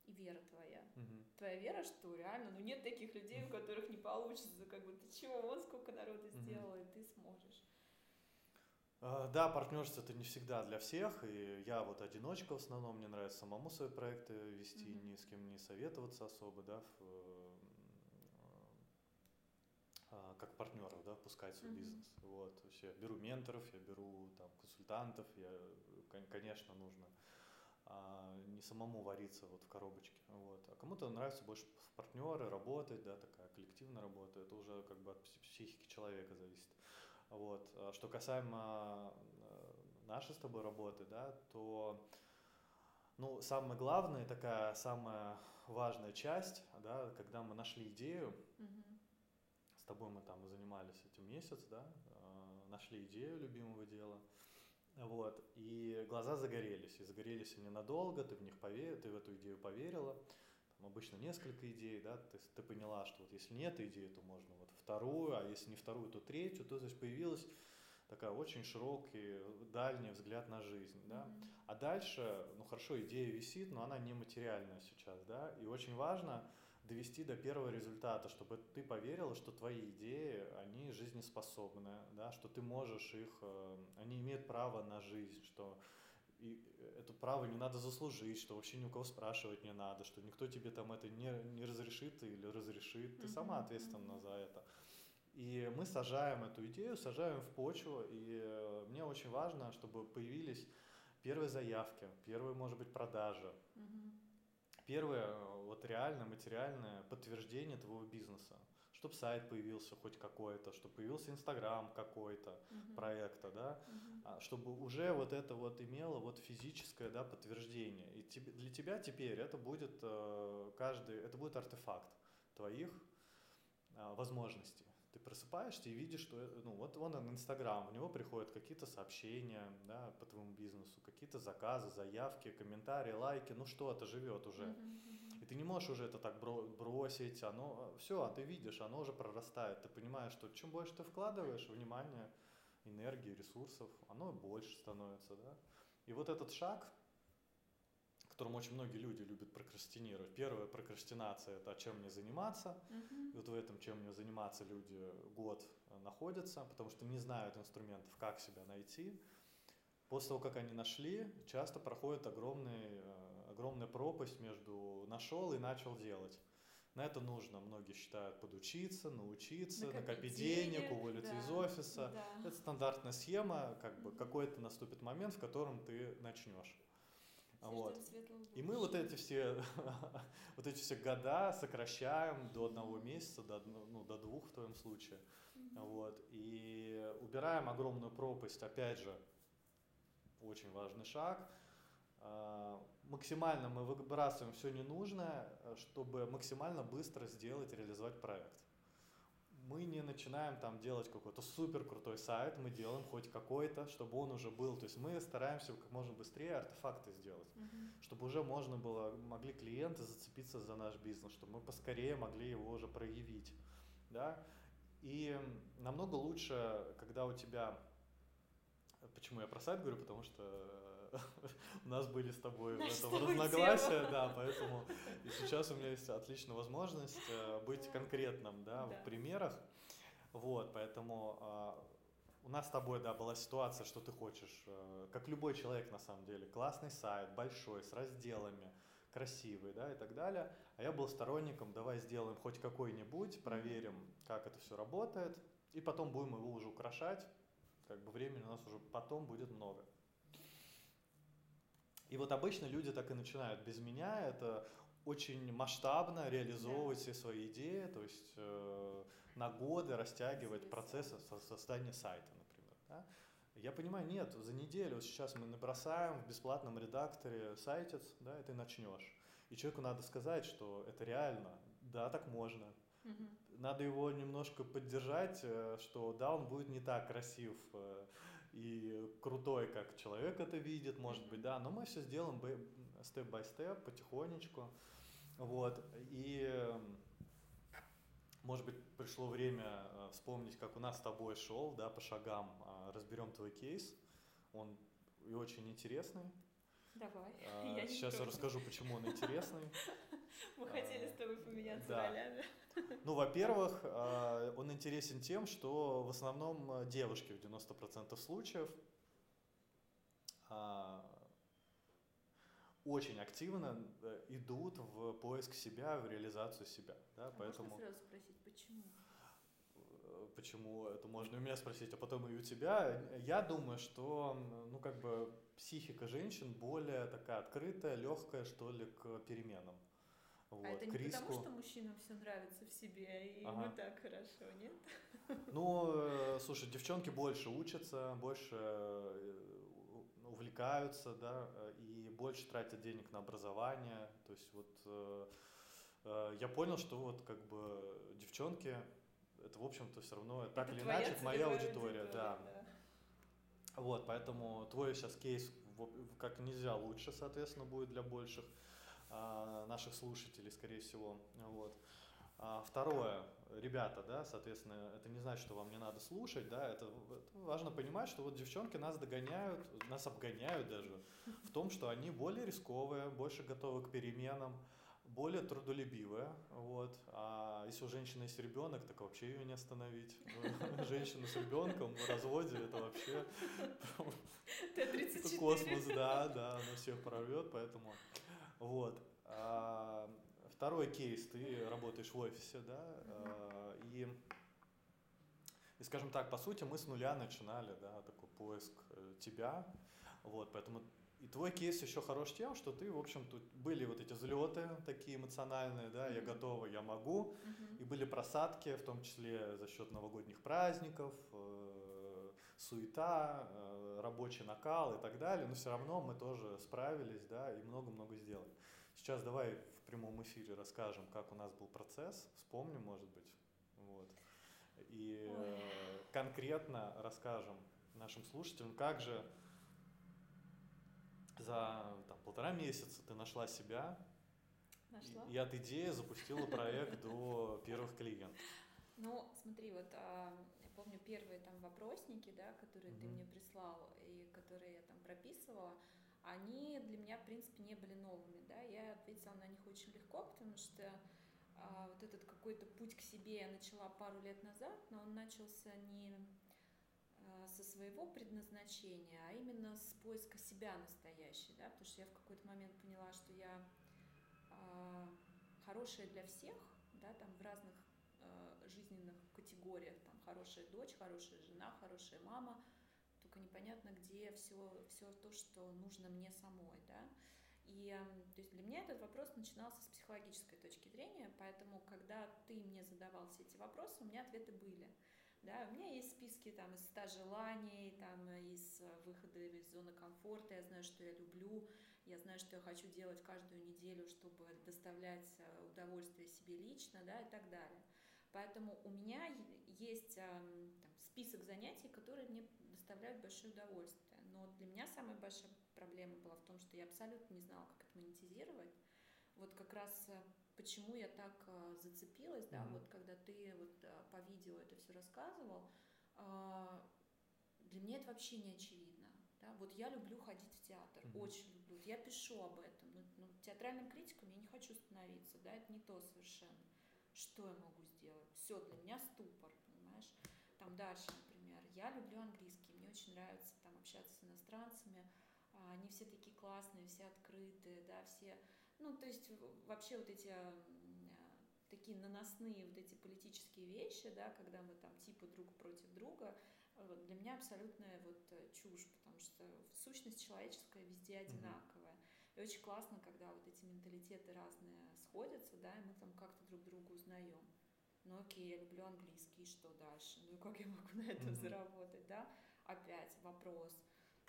и вера твоя. Угу. Твоя вера, что реально, ну нет таких людей, у которых не получится, как бы ты чего, вот сколько народу сделал, и ты сможешь. А, да, партнерство это не всегда для всех, и я вот одиночка в основном, мне нравится самому свои проекты вести, mm ни с кем не советоваться особо, да, в, а, как партнеров, да, пускать свой mm бизнес. Вот, то есть я беру менторов, я беру там консультантов, я, конечно, нужно а не самому вариться вот в коробочке. Вот. А кому-то нравится больше в партнеры работать, да, такая коллективная работа, это уже как бы от психики человека зависит. Вот. А что касаемо э, нашей с тобой работы, да, то ну, самое главное, такая самая важная часть, да, когда мы нашли идею, mm с тобой мы там занимались этим месяц, да, э, нашли идею любимого дела, вот, и глаза загорелись, и загорелись они надолго, ты в них поверил, ты в эту идею поверила, там обычно несколько идей, да, ты, ты поняла, что вот если нет идеи, то можно вот вторую, а если не вторую, то третью, то есть появилась такая очень широкий, дальний взгляд на жизнь, да. Mm-hmm. А дальше, ну хорошо, идея висит, но она нематериальная сейчас, да, и очень важно, довести до первого результата, чтобы ты поверила, что твои идеи, они жизнеспособны, да, что ты можешь их, э, они имеют право на жизнь, что и это право не надо заслужить, что вообще ни у кого спрашивать не надо, что никто тебе там это не, не разрешит или разрешит, ты сама ответственна за это. И мы сажаем эту идею, сажаем в почву, и э, мне очень важно, чтобы появились первые заявки, первые, может быть, продажи. Первое, вот реально материальное подтверждение твоего бизнеса. Чтобы сайт появился хоть какой-то, чтобы появился Инстаграм какой-то uh-huh. проекта, да, uh-huh. чтобы уже вот это вот имело вот физическое, да, подтверждение. И тебе, для тебя теперь это будет э, каждый, это будет артефакт твоих э, возможностей ты просыпаешься и видишь, что, ну, вот он Инстаграм, в него приходят какие-то сообщения, да, по твоему бизнесу, какие-то заказы, заявки, комментарии, лайки, ну что-то живет уже. И ты не можешь уже это так бросить, оно, все, а ты видишь, оно уже прорастает, ты понимаешь, что чем больше ты вкладываешь внимания, энергии, ресурсов, оно больше становится, да. И вот этот шаг, которым очень многие люди любят прокрастинировать. Первая прокрастинация – это чем мне заниматься. Uh-huh. И вот в этом, чем мне заниматься, люди год э, находятся, потому что не знают инструментов, как себя найти. После того, как они нашли, часто проходит огромный, э, огромная пропасть между нашел и начал делать. На это нужно, многие считают, подучиться, научиться, накопить, накопить денег, денег, уволиться да, из офиса. Да. Это стандартная схема, как бы какой-то наступит момент, в котором ты начнешь. Вот. И мы вот эти все, вот эти все года сокращаем до одного месяца, до, ну, до двух в твоем случае. Mm-hmm. Вот. И убираем огромную пропасть, опять же, очень важный шаг. А, максимально мы выбрасываем все ненужное, чтобы максимально быстро сделать, реализовать проект мы не начинаем там делать какой-то супер крутой сайт, мы делаем хоть какой-то, чтобы он уже был. То есть мы стараемся как можно быстрее артефакты сделать, uh-huh. чтобы уже можно было, могли клиенты зацепиться за наш бизнес, чтобы мы поскорее могли его уже проявить. Да? И намного лучше, когда у тебя... Почему я про сайт говорю? Потому что у нас были с тобой в этом разногласия, да, поэтому и сейчас у меня есть отличная возможность э, быть конкретным, да, в примерах, вот, поэтому а, у нас с тобой, да, была ситуация, что ты хочешь, э, как любой человек на самом деле, классный сайт, большой, с разделами, красивый, да, и так далее. А я был сторонником, давай сделаем хоть какой-нибудь, проверим, как это все работает, и потом будем его уже украшать. Как бы времени у нас уже потом будет много. И вот обычно люди так и начинают. Без меня это очень масштабно реализовывать да. все свои идеи, то есть э, на годы растягивать процесс создания сайта, например. Да? Я понимаю, нет, за неделю сейчас мы набросаем в бесплатном редакторе сайтец, да, и ты начнешь. И человеку надо сказать, что это реально, да, так можно. Угу. Надо его немножко поддержать, э, что да, он будет не так красив э, и крутой, как человек это видит, может быть, да, но мы все сделаем степ-бай-степ, потихонечку. Вот. И, может быть, пришло время э, вспомнить, как у нас с тобой шел, да, по шагам. А, разберем твой кейс. Он и очень интересный. Давай. А, я сейчас я расскажу, почему он интересный. Мы хотели с тобой поменяться да. ролями. Ну, во-первых, а, он интересен тем, что в основном девушки в 90% случаев очень активно э, идут в поиск себя, в реализацию себя. Да? А Поэтому... Можно сразу спросить, почему? Э, почему это можно у меня спросить, а потом и у тебя. Я думаю, что ну как бы психика женщин более такая открытая, легкая, что ли, к переменам. Вот, а это не риску. потому, что мужчинам все нравится в себе, и ага. ему так хорошо, нет? Ну, э, слушай, девчонки больше учатся, больше увлекаются, да, и больше тратят денег на образование. То есть вот э, э, я понял, что вот как бы девчонки, это в общем-то все равно это так или иначе моя аудитория, аудитория да. да. Вот, поэтому твой сейчас кейс как нельзя лучше, соответственно, будет для больших а, наших слушателей, скорее всего. Вот. А, второе, ребята, да, соответственно, это не значит, что вам не надо слушать, да, это, это важно понимать, что вот девчонки нас догоняют, нас обгоняют даже в том, что они более рисковые, больше готовы к переменам, более трудолюбивые, вот. А если у женщины есть ребенок, так вообще ее не остановить. Женщина с ребенком в разводе это вообще космос, да, да, она всех прорвет, поэтому вот. А, Второй кейс, ты работаешь в офисе, да, э, и, и, скажем так, по сути, мы с нуля начинали, да, такой поиск э, тебя, вот, поэтому и твой кейс еще хорош тем, что ты, в общем, тут были вот эти взлеты такие эмоциональные, да, я готова, я могу, и были просадки, в том числе за счет новогодних праздников, э, суета, э, рабочий накал и так далее, но все равно мы тоже справились, да, и много-много сделали. Сейчас давай прямом эфире расскажем, как у нас был процесс, вспомним, может быть, вот. И Ой. конкретно расскажем нашим слушателям, как же за там, полтора месяца ты нашла себя Нашла? И, от идеи запустила проект до первых клиентов. Ну, смотри, вот а, помню первые там вопросники, да, которые ты мне прислал и которые я там прописывала они для меня, в принципе, не были новыми, да, я ответила на них очень легко, потому что а, вот этот какой-то путь к себе я начала пару лет назад, но он начался не а, со своего предназначения, а именно с поиска себя настоящей, да, потому что я в какой-то момент поняла, что я а, хорошая для всех, да, там в разных а, жизненных категориях, там хорошая дочь, хорошая жена, хорошая мама, только непонятно, где все, все то, что нужно мне самой, да. И то есть для меня этот вопрос начинался с психологической точки зрения, поэтому когда ты мне задавал все эти вопросы, у меня ответы были. Да, у меня есть списки там из 100 желаний, там из выхода из зоны комфорта, я знаю, что я люблю, я знаю, что я хочу делать каждую неделю, чтобы доставлять э, удовольствие себе лично, да, и так далее. Поэтому у меня есть там, список занятий, которые мне доставляют большое удовольствие. Но для меня самая большая проблема была в том, что я абсолютно не знала, как это монетизировать. Вот как раз э, почему я так э, зацепилась, да, mm-hmm. вот когда ты вот э, по видео это все рассказывал, а, для меня это вообще не очевидно. Да? Вот я люблю ходить в театр, mm-hmm. очень люблю. Я пишу об этом. Но, ну, театральным критиком я не хочу становиться, да, это не то совершенно. Что я могу сделать? Все, для меня ступор, понимаешь? Там дальше, например, я люблю английский очень нравится там общаться с иностранцами, а, они все такие классные, все открытые, да, все, ну, то есть вообще вот эти а, такие наносные вот эти политические вещи, да, когда мы там типа друг против друга, Вот, для меня абсолютная вот э, чушь, потому что сущность человеческая везде одинаковая. И очень классно, когда вот эти менталитеты разные сходятся, да, и мы там как-то друг друга узнаем. Ну окей, я люблю английский, что дальше? Ну и как я могу на этом mm-hmm. заработать, да? Опять вопрос.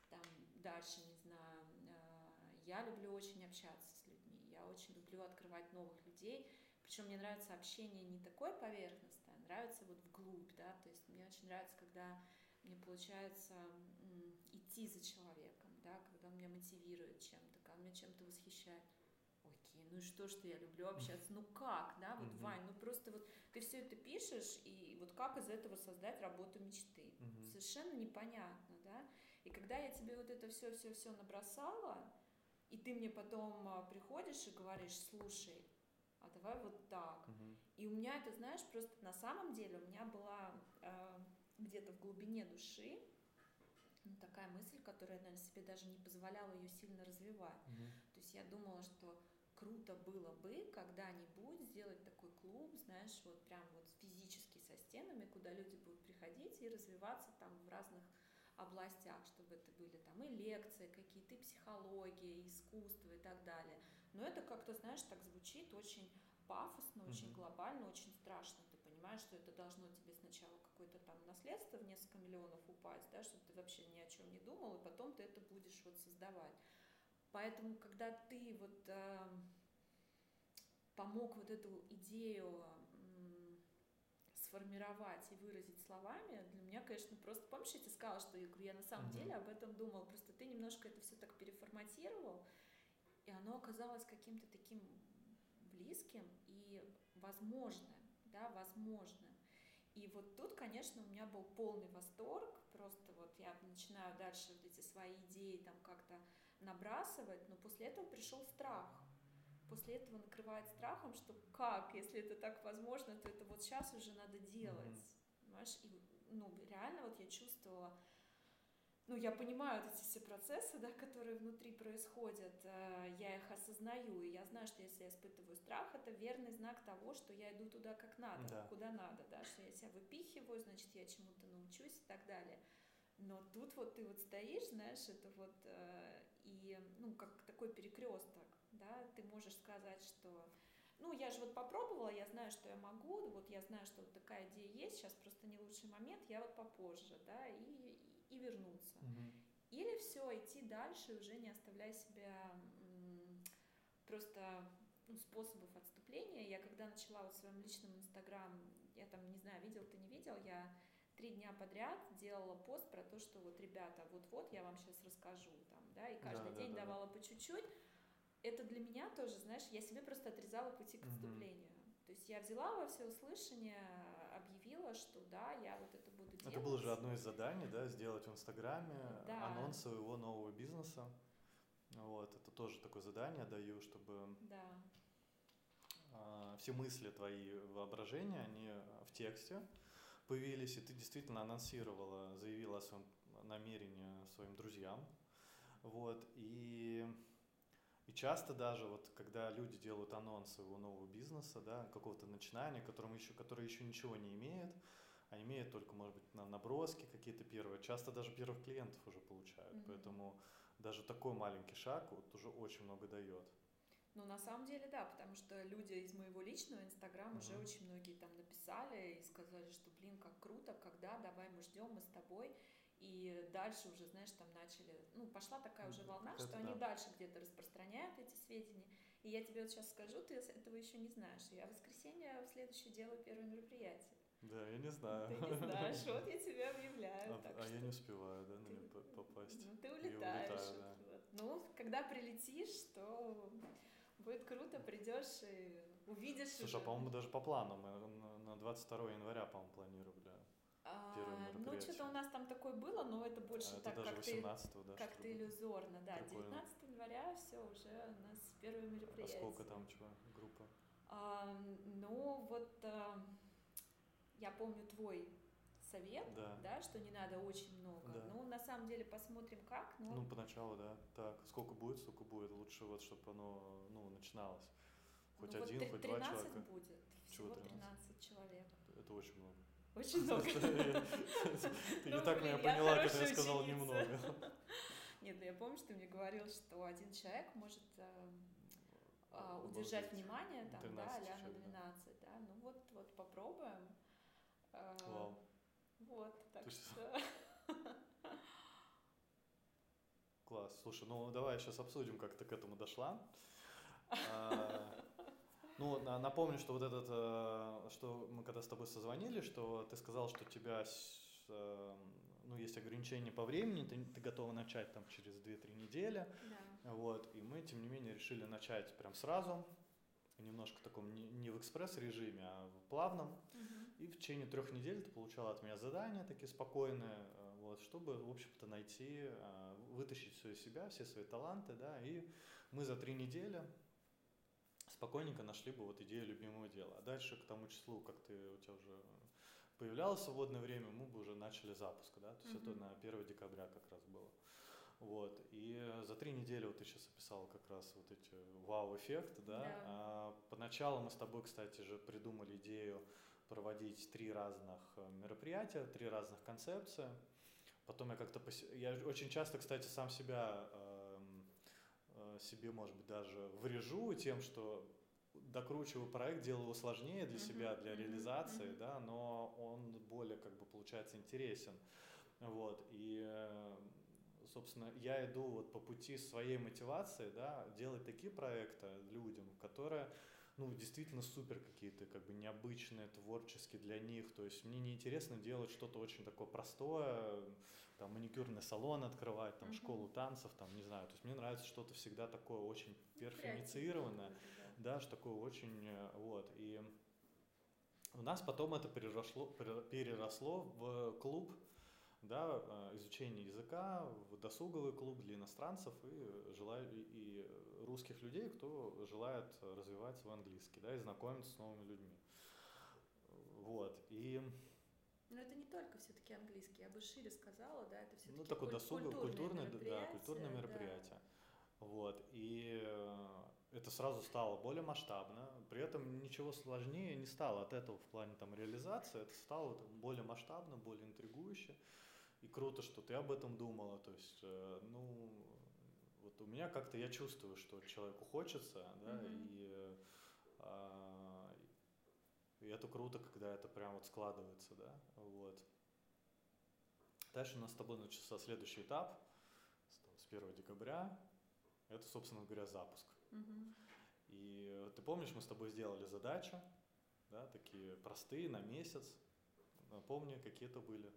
Там дальше, не знаю, э, я люблю очень общаться с людьми, я очень люблю открывать новых людей, причем мне нравится общение не такое поверхностное, а нравится вот вглубь, да, то есть мне очень нравится, когда мне получается идти за человеком, да, когда он меня мотивирует чем-то, когда он меня чем-то восхищает. Окей, ну и что, что я люблю общаться? Ну как, да, вот, mm-hmm. Вань, ну просто вот ты все это пишешь, и вот как из этого создать работу мечты? Mm-hmm. Совершенно непонятно, да. И когда я тебе вот это все-все-все набросала, и ты мне потом а, приходишь и говоришь, слушай, а давай вот так. Mm-hmm. И у меня это, знаешь, просто на самом деле у меня была э, где-то в глубине души ну, такая мысль, которая, наверное, себе даже не позволяла ее сильно развивать. Mm-hmm. То есть я думала, что круто было бы когда-нибудь сделать такой клуб, знаешь, вот прям вот физически со стенами, куда люди будут приходить и развиваться там в разных областях, чтобы это были там и лекции какие-то, и психология, и искусство и так далее. Но это как-то, знаешь, так звучит очень пафосно, очень mm-hmm. глобально, очень страшно. Ты понимаешь, что это должно тебе сначала какое-то там наследство в несколько миллионов упасть, да, чтобы ты вообще ни о чем не думал, и потом ты это будешь вот создавать. Поэтому, когда ты вот э, помог вот эту идею э, сформировать и выразить словами, для меня, конечно, просто, помнишь, я тебе сказала, что я, говорю, я на самом mm-hmm. деле об этом думала, просто ты немножко это все так переформатировал, и оно оказалось каким-то таким близким и возможным, да, возможным. И вот тут, конечно, у меня был полный восторг, просто вот я начинаю дальше вот эти свои идеи там как-то набрасывать, но после этого пришел страх. После этого накрывает страхом, что как, если это так возможно, то это вот сейчас уже надо делать. Mm-hmm. Понимаешь? И, ну, реально вот я чувствовала, ну, я понимаю вот эти все процессы, да, которые внутри происходят, э, я их осознаю, и я знаю, что если я испытываю страх, это верный знак того, что я иду туда как надо, да. куда надо, да, что я себя выпихиваю, значит, я чему-то научусь и так далее. Но тут вот ты вот стоишь, знаешь, это вот, э, и, ну, как такой перекресток, да, ты можешь сказать, что, ну, я же вот попробовала, я знаю, что я могу, вот я знаю, что вот такая идея есть, сейчас просто не лучший момент, я вот попозже, да, и, и вернуться. Угу. Или все, идти дальше, уже не оставляя себя просто ну, способов отступления. Я когда начала вот в своем личном инстаграм, я там, не знаю, видел ты не видел, я три дня подряд делала пост про то, что вот, ребята, вот-вот я вам сейчас расскажу, да, и каждый да, день да, давала да. по чуть-чуть. Это для меня тоже, знаешь, я себе просто отрезала пути к отступлению. Угу. То есть я взяла во все услышание, объявила, что да, я вот это буду делать. Это было же одно из заданий, да, сделать в Инстаграме да. анонс своего нового бизнеса. Вот, это тоже такое задание даю, чтобы да. э, все мысли твои, воображения, они в тексте, появились, и ты действительно анонсировала, заявила о своем намерении своим друзьям. Вот, и, и часто даже вот, когда люди делают анонс своего нового бизнеса, да, какого-то начинания, которым еще, который еще ничего не имеет, а имеет только, может быть, на наброски какие-то первые, часто даже первых клиентов уже получают. Mm-hmm. Поэтому даже такой маленький шаг вот уже очень много дает. Ну, на самом деле, да, потому что люди из моего личного инстаграма uh-huh. уже очень многие там написали и сказали, что, блин, как круто, когда, давай мы ждем, мы с тобой. И дальше уже, знаешь, там начали, ну, пошла такая уже волна, это что да. они дальше где-то распространяют эти сведения. И я тебе вот сейчас скажу, ты этого еще не знаешь. Я в воскресенье в следующее делаю первое мероприятие. Да, я не знаю. Ты не знаешь, вот я тебя объявляю. А, а я не успеваю, да, на нее попасть. Ну, ты улетаешь. Улетаю, да. вот. Ну, когда прилетишь, то Будет круто, придешь и увидишь. Слушай, уже. а по-моему, даже по плану мы на 22 января, по-моему, планировали. А, ну, что-то у нас там такое было, но это больше а так, это как, ты, да, как-то иллюзорно. Да, Прикольно. 19 января все уже у нас первое мероприятие. А сколько там чего, группа? А, ну, вот а, я помню твой совет, да. да, что не надо очень много. Да. Ну, на самом деле, посмотрим как. Но... Ну, поначалу, да. Так, сколько будет, сколько будет. Лучше вот, чтобы оно, ну, начиналось. Хоть ну, один, вот хоть два человека. будет. Всего 13? 13 человек. Это очень много. Очень много. Ты не так меня поняла, когда я сказал немного. Нет, ну я помню, что ты мне говорил, что один человек может э, а, удержать внимание, там, да, а на 12, да. Ну вот, вот попробуем. Э, Вау. Вот, так что... Класс. Слушай, ну давай сейчас обсудим, как ты к этому дошла. А, ну, напомню, что вот этот, э, что мы когда с тобой созвонили, что ты сказал, что у тебя, э, ну, есть ограничения по времени, ты, ты готова начать там через 2-3 недели. Да. Вот, и мы, тем не менее, решили начать прям сразу, немножко в таком не, не в экспресс-режиме, а в плавном. Угу. И в течение трех недель ты получала от меня задания такие спокойные, э, вот, чтобы, в общем-то, найти, вытащить все из себя, все свои таланты, да, и мы за три недели спокойненько нашли бы вот идею любимого дела. А дальше к тому числу, как ты у тебя уже появлялось свободное время, мы бы уже начали запуск, да, то есть mm-hmm. это на 1 декабря как раз было. Вот, и за три недели вот ты сейчас описал как раз вот эти вау-эффекты, да. Yeah. А, поначалу мы с тобой, кстати же, придумали идею проводить три разных э, мероприятия, три разных концепции. Потом я как-то... Пос... Я очень часто, кстати, сам себя э, себе, может быть, даже врежу тем, что докручиваю проект, делаю его сложнее для себя, для реализации, да, но он более, как бы, получается интересен. Вот, и, собственно, я иду вот по пути своей мотивации, да, делать такие проекты людям, которые, ну, действительно супер какие-то, как бы, необычные, творческие для них, то есть мне неинтересно делать что-то очень такое простое, там маникюрный салон открывать, там uh-huh. школу танцев, там не знаю. То есть мне нравится что-то всегда такое очень перфоницированное, да. да, что такое очень э, вот. И у нас потом это переросло, переросло в клуб, да, э, изучение языка, в досуговый клуб для иностранцев и, желаю, и русских людей, кто желает развивать свой английский, да, и знакомиться с новыми людьми. Вот. И но это не только все-таки английский, я бы шире сказала, да, это все-таки ну, такое куль- досуговое, культурное, да, культурное мероприятие. Да. Вот, и э, это сразу стало более масштабно, при этом ничего сложнее не стало от этого в плане там реализации, это стало там, более масштабно, более интригующе, и круто, что ты об этом думала, то есть, э, ну, вот у меня как-то я чувствую, что человеку хочется, да, mm-hmm. и а, и это круто, когда это прям вот складывается, да, вот. Дальше у нас с тобой начался следующий этап, с 1 декабря, это, собственно говоря, запуск. Угу. И ты помнишь, мы с тобой сделали задачи, да, такие простые, на месяц. Напомни, какие это были.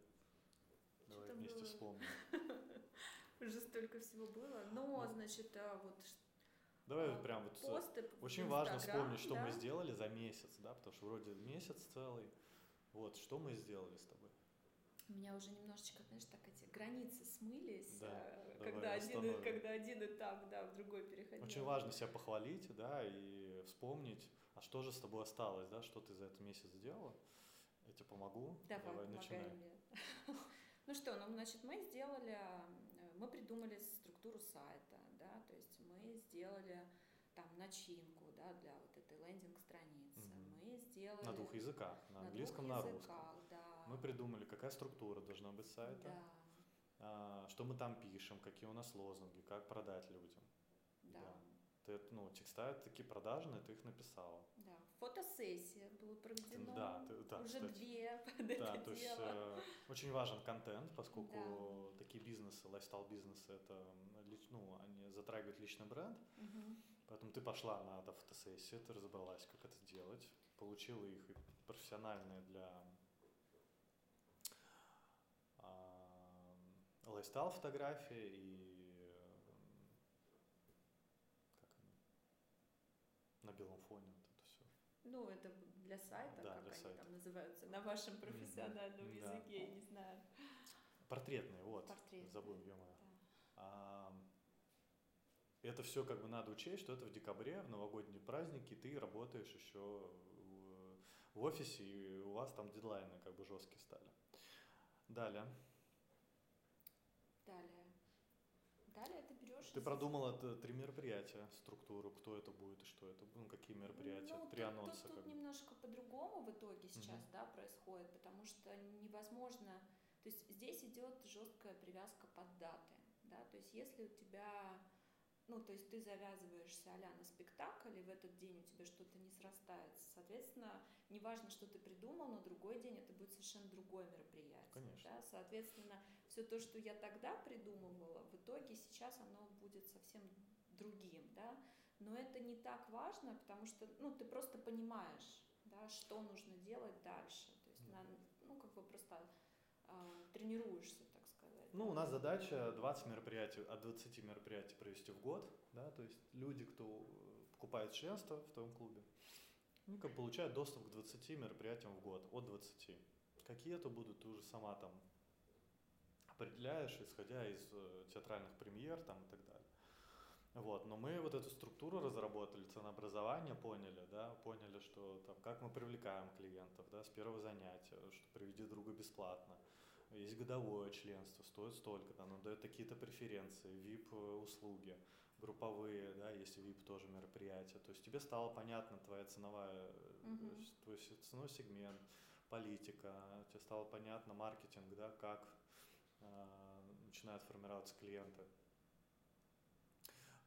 Давай вместе было? вспомним. Уже столько всего было. Но, значит, а вот Давай а, прям вот посты очень важно вспомнить, что да? мы сделали за месяц, да, потому что вроде месяц целый. Вот, что мы сделали с тобой? У меня уже немножечко, знаешь, так эти границы смылись, да, э, когда, один, когда один этап, да, в другой переходил. Очень важно себя похвалить, да, и вспомнить, а что же с тобой осталось, да, что ты за этот месяц сделала. Я тебе помогу. Давай, Давай начинай. Мне. Ну что, ну, значит, мы сделали, мы придумали структуру сайта, да, то есть мы сделали там начинку, да, для вот этой лендинг-страницы. Угу. Мы сделали... На двух языках, на, на английском, на русском. Да. Мы придумали, какая структура должна быть сайта, да. а, что мы там пишем, какие у нас лозунги, как продать людям. Да. да. Ты, ну, текста такие продажные, ты их написала. Да, фотосессия было проведено. Да, ты, да уже кстати. две под да, это то дело. есть э, очень важен контент, поскольку да. такие бизнесы, lifestyle-бизнесы, это ну, они затрагивают личный бренд. Угу. Поэтому ты пошла на эту фотосессию, ты разобралась, как это сделать, получила их и профессиональные для э, lifestyle фотографии и как они, на белом фоне вот это все. Ну, это для сайта, да, как для они сайта. там называются, на вашем профессиональном mm-hmm. языке, да. я не знаю. Портретные, вот. Портретные. Забыл, ё Да. А, это все как бы надо учесть, что это в декабре, в новогодние праздники, ты работаешь еще в, офисе, и у вас там дедлайны как бы жесткие стали. Далее. Далее. Далее ты берешь... Ты продумал это три мероприятия, структуру, кто это будет и что это, ну какие мероприятия, ну, три тут, анонса. Тут, тут немножко по-другому в итоге сейчас, mm-hmm. да, происходит, потому что невозможно, то есть здесь идет жесткая привязка под даты, да, то есть если у тебя ну, то есть ты завязываешься а на спектакль, и в этот день у тебя что-то не срастается. Соответственно, неважно, что ты придумал, но другой день это будет совершенно другое мероприятие. Конечно. Да? Соответственно, все то, что я тогда придумывала, в итоге сейчас оно будет совсем другим, да. Но это не так важно, потому что, ну, ты просто понимаешь, да, что нужно делать дальше. То есть, на, ну, как бы просто э, тренируешься ну, у нас задача 20 мероприятий, от 20 мероприятий провести в год, да, то есть люди, кто покупает членство в твоем клубе, ну, как получают доступ к 20 мероприятиям в год, от 20. Какие это будут, ты уже сама там определяешь, исходя из э, театральных премьер там и так далее. Вот, но мы вот эту структуру разработали, ценообразование поняли, да, поняли, что там, как мы привлекаем клиентов, да, с первого занятия, что приведи друга бесплатно, есть годовое членство, стоит столько-то, оно дает какие-то преференции, VIP-услуги, групповые, да, есть VIP тоже мероприятия. То есть тебе стало понятна твоя ценовая, угу. твой ценовой сегмент, политика, тебе стало понятно маркетинг, да, как э, начинают формироваться клиенты.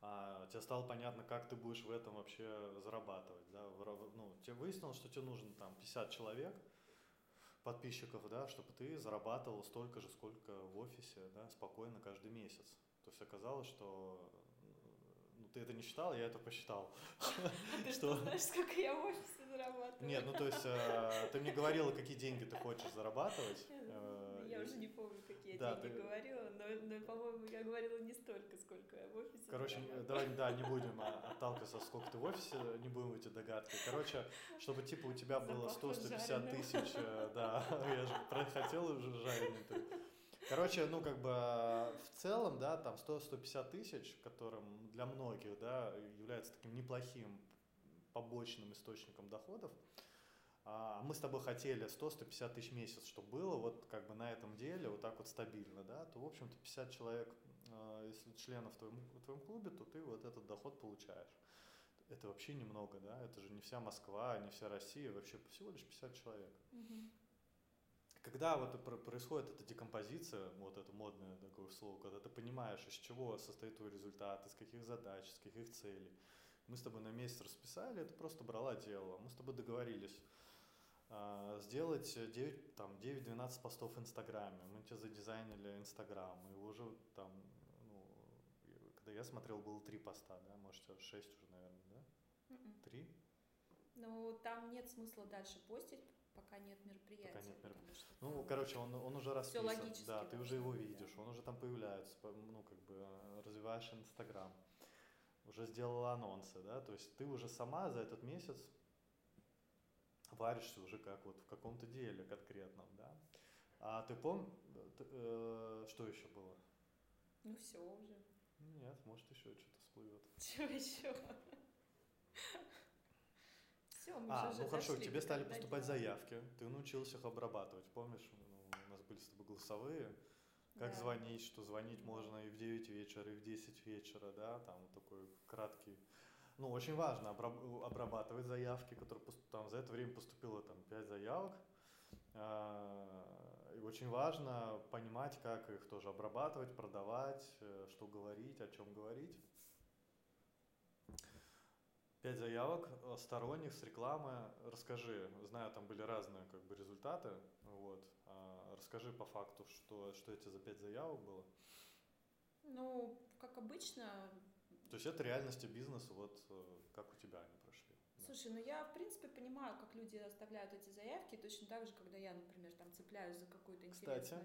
А, тебе стало понятно, как ты будешь в этом вообще зарабатывать, да, ну, тебе выяснилось, что тебе нужно там 50 человек, подписчиков, да, чтобы ты зарабатывал столько же, сколько в офисе, да, спокойно каждый месяц. То есть оказалось, что ну, ты это не считал, я это посчитал. А ты что знаешь, сколько я в офисе зарабатываю? Нет, ну то есть э, ты мне говорила, какие деньги ты хочешь зарабатывать. Э, я уже не помню, я деньги говорила, но, но по-моему, я говорила не столько, сколько я в офисе Короче, давай, да, не будем отталкиваться, сколько ты в офисе, не будем эти догадки. Короче, чтобы типа у тебя было 100-150 тысяч, э, да, я же хотел уже жареный. Короче, ну как бы в целом, да, там 100-150 тысяч, которым для многих, да, является таким неплохим побочным источником доходов, а мы с тобой хотели 100-150 тысяч в месяц, чтобы было вот как бы на этом деле вот так вот стабильно, да, то, в общем-то, 50 человек, а, если членов в твоем, в твоем клубе, то ты вот этот доход получаешь. Это вообще немного, да, это же не вся Москва, не вся Россия, вообще всего лишь 50 человек. Угу. Когда вот происходит эта декомпозиция, вот это модное такое слово, когда ты понимаешь, из чего состоит твой результат, из каких задач, из каких целей, мы с тобой на месяц расписали, это просто брала дело. Мы с тобой договорились сделать 9, там, 9-12 постов в Инстаграме. Мы тебе задизайнили Инстаграм. И уже там, ну, когда я смотрел, было три поста, да, может, шесть уже, наверное, да? Три? Ну, там нет смысла дальше постить, пока нет мероприятия. Пока нет мероприятия. Ну, короче, он, он уже расписан. Все логически. Да, ты уже его видишь, да. он уже там появляется, ну, как бы развиваешь Инстаграм. Уже сделала анонсы, да, то есть ты уже сама за этот месяц варишься уже как вот в каком-то деле конкретном, да. А ты помнишь, э, что еще было? Ну все уже. Нет, может еще что-то всплывет. Что еще? Все, мы а, ну хорошо, к тебе стали поступать заявки, ты научился их обрабатывать, помнишь? Ну, у нас были с тобой голосовые, как да. звонить, что звонить можно и в 9 вечера, и в 10 вечера, да, там такой краткий ну, очень важно обрабатывать заявки, которые там за это время поступило там 5 заявок. А, и очень важно понимать, как их тоже обрабатывать, продавать, э, что говорить, о чем говорить. Пять заявок сторонних с рекламы. Расскажи, знаю, там были разные как бы результаты. Вот. А, расскажи по факту, что, что эти за пять заявок было. Ну, как обычно, то есть это реальности бизнеса, вот э, как у тебя они прошли. Слушай, ну я в принципе понимаю, как люди оставляют эти заявки, точно так же, когда я, например, там цепляюсь за какую-то интересную... Кстати,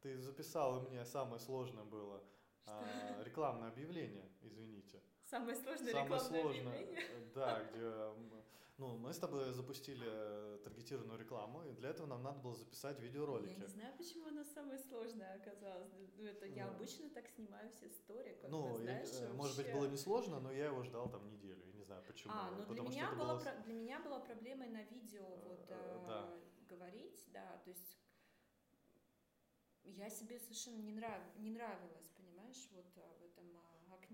ты записала мне самое сложное было а, рекламное объявление, извините. Самое сложное Самое рекламное сложное, объявление? Да, где ну, мы с тобой запустили э, таргетированную рекламу, и для этого нам надо было записать видеоролики. Я не знаю, почему она самая сложная оказалась. Ну, это я обычно так снимаю все истории, как ну, бы, знаешь, я, вообще... может быть, было не сложно, но я его ждал там неделю, я не знаю почему. А, ну для меня, было... Про... для меня была проблемой на видео вот э, да. говорить, да, то есть я себе совершенно не, нрав... не нравилась, понимаешь, вот а, в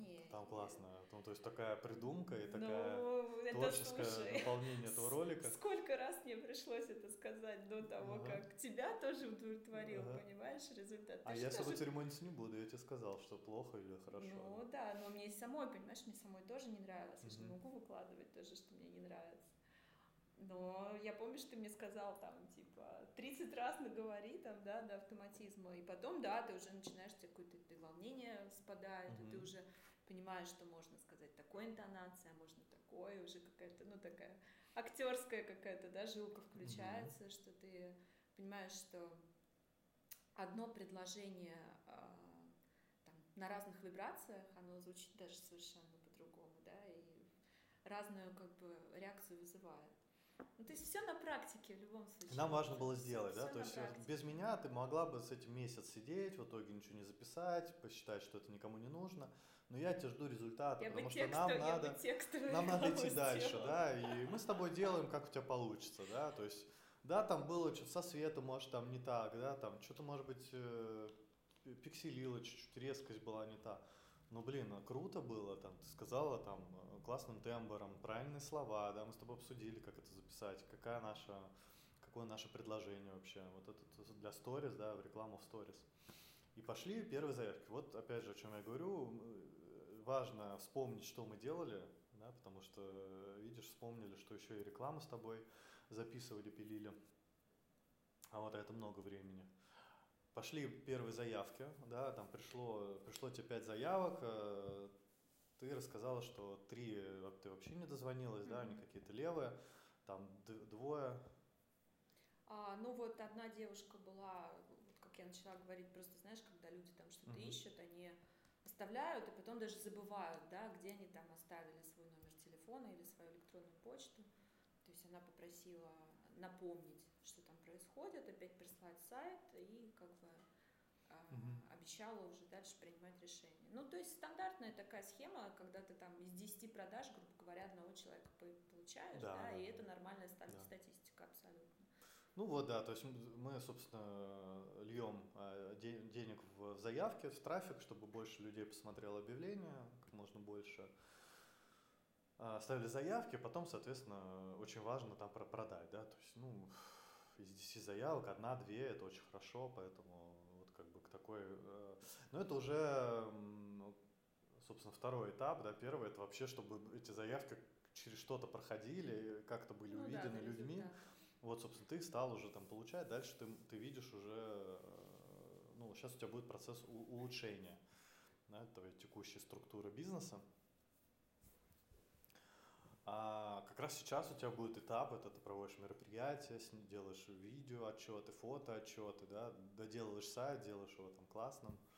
а, окне. Там классно, ну, то есть такая придумка и такая ну, творческое слушай, наполнение этого ролика. Сколько раз мне пришлось это сказать до того, ага. как тебя тоже удовлетворил, ага. понимаешь, результат. А Ты я с тобой церемониться не буду, я тебе сказал, что плохо или хорошо. Ну да, но мне самой, понимаешь, мне самой тоже не нравилось, я же не могу выкладывать тоже, что мне не нравится. Но я помню, что ты мне сказал там, типа, 30 раз наговори там, да, до автоматизма, и потом, да, ты уже начинаешь, тебе какое-то волнение спадает, mm-hmm. и ты уже понимаешь, что можно сказать такой интонацией, а можно такой, уже какая-то, ну, такая актерская какая-то, да, жилка включается, mm-hmm. что ты понимаешь, что одно предложение э, там, на разных вибрациях, оно звучит даже совершенно по-другому, да, и разную как бы реакцию вызывает. Ну, то есть все на практике в любом случае. Нам важно было сделать, все, да? Все то есть практике. без меня ты могла бы с этим месяц сидеть, в итоге ничего не записать, посчитать, что это никому не нужно. Но я тебя жду результата, я потому что нам надо, нам надо идти дальше, да, и мы с тобой делаем, как у тебя получится, да, то есть, да, там было что-то со светом, может, там не так, да, там что-то, может быть, э, пикселило чуть-чуть, резкость была не та. Ну, блин, ну, круто было, там, ты сказала, там, э, классным тембром, правильные слова, да, мы с тобой обсудили, как это записать, какая наша, какое наше предложение вообще, вот это для сторис, да, в рекламу в сторис. И пошли первые заявки. Вот, опять же, о чем я говорю, э, важно вспомнить, что мы делали, да, потому что, видишь, вспомнили, что еще и рекламу с тобой записывали, пилили. А вот это много времени. Пошли первые заявки, да, там пришло, пришло тебе пять заявок, э, ты рассказала, что три ты вообще не дозвонилась, mm-hmm. да, они какие-то левые, там двое. А, ну вот одна девушка была, вот как я начала говорить, просто знаешь, когда люди там что-то mm-hmm. ищут, они оставляют и потом даже забывают, да, где они там оставили свой номер телефона или свою электронную почту. То есть она попросила напомнить происходит, опять прислать сайт и как бы угу. обещала уже дальше принимать решение. Ну, то есть стандартная такая схема, когда ты там из 10 продаж, грубо говоря, одного человека получаешь, да, да, да и это нормальная да. статистика абсолютно. Ну вот, да, то есть мы, собственно, льем а, денег в заявки, в трафик, чтобы больше людей посмотрело объявление, как можно больше а, ставили заявки, потом, соответственно, очень важно там продать, да, то есть, ну, из 10 заявок одна-две, это очень хорошо, поэтому вот как бы к такой... Э, но это уже, собственно, второй этап, да, первый, это вообще, чтобы эти заявки через что-то проходили, как-то были ну, увидены да, людьми. Результат. Вот, собственно, ты стал уже там получать, дальше ты, ты видишь уже, э, ну, сейчас у тебя будет процесс улучшения да, твоей текущей структуры бизнеса. А как раз сейчас у тебя будет этап, это ты проводишь мероприятие, делаешь видео отчеты, фото отчеты, да, доделываешь сайт, делаешь его там классным.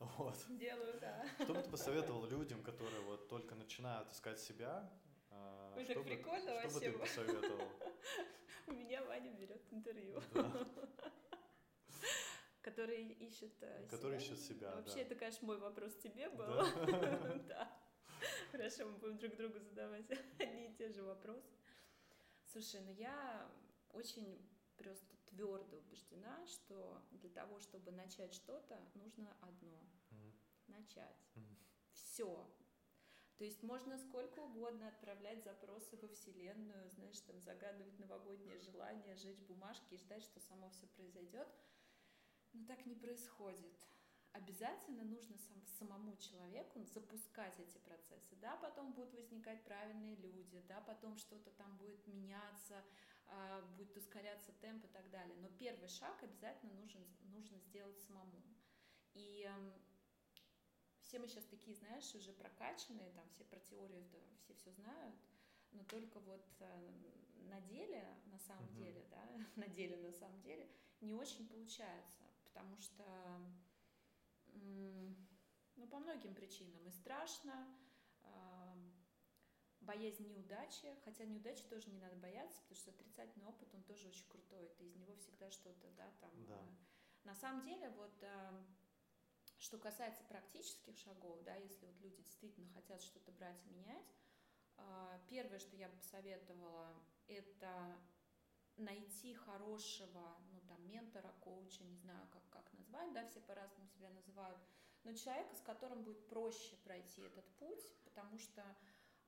Вот. Делаю, да. Что бы ты посоветовал людям, которые вот только начинают искать себя? А, Ой, так прикольно что вообще. Что бы ты посоветовал? У меня Ваня берет интервью. Которые ищут э, Которые ищут себя, Вообще, это, конечно, мой вопрос тебе был. Да. Хорошо, мы будем друг другу задавать одни и те же вопросы. Слушай, ну я очень просто твердо убеждена, что для того, чтобы начать что-то, нужно одно mm-hmm. начать. Mm-hmm. Все. То есть можно сколько угодно отправлять запросы во Вселенную, знаешь, там загадывать новогодние желания, жечь бумажки и ждать, что само все произойдет. Но так не происходит обязательно нужно сам, самому человеку запускать эти процессы. Да, потом будут возникать правильные люди, да, потом что-то там будет меняться, э, будет ускоряться темп и так далее. Но первый шаг обязательно нужен, нужно сделать самому. И э, все мы сейчас такие, знаешь, уже прокачанные, там все про теорию, да, все все знают, но только вот э, на деле, на самом mm-hmm. деле, да, на деле на самом деле не очень получается, потому что ну, по многим причинам. И страшно, боязнь неудачи, хотя неудачи тоже не надо бояться, потому что отрицательный опыт, он тоже очень крутой, ты из него всегда что-то, да, там. Да. А, на самом деле, вот что касается практических шагов, да, если вот люди действительно хотят что-то брать и менять, а, первое, что я бы посоветовала, это найти хорошего, ну там, ментора, коуча, не знаю, как, как назвать, да, все по-разному себя называют, но человека, с которым будет проще пройти этот путь, потому что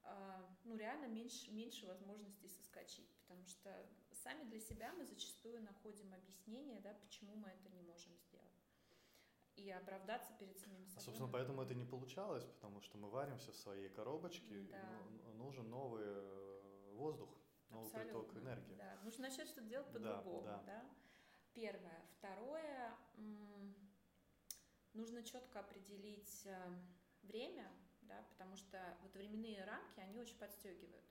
а, ну, реально меньше, меньше возможностей соскочить, потому что сами для себя мы зачастую находим объяснение, да, почему мы это не можем сделать. И оправдаться перед самим собой. А, собственно, поэтому это не получалось, потому что мы варимся в своей коробочке, да. и нужен новый э, воздух, новый Абсолютно, приток энергии. Да, нужно начать что-то делать по-другому, да, да. да. Первое. Второе, нужно четко определить э, время, да, потому что вот временные рамки, они очень подстегивают.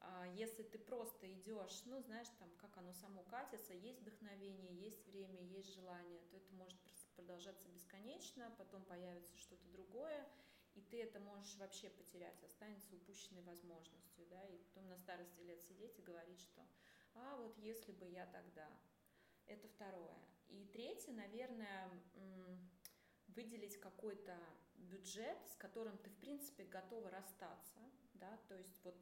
А если ты просто идешь, ну, знаешь, там, как оно само катится, есть вдохновение, есть время, есть желание, то это может продолжаться бесконечно, потом появится что-то другое, и ты это можешь вообще потерять, останется упущенной возможностью, да, и потом на старости лет сидеть и говорить, что «а вот если бы я тогда». Это второе. И третье, наверное, выделить какой-то бюджет, с которым ты, в принципе, готова расстаться, да, то есть вот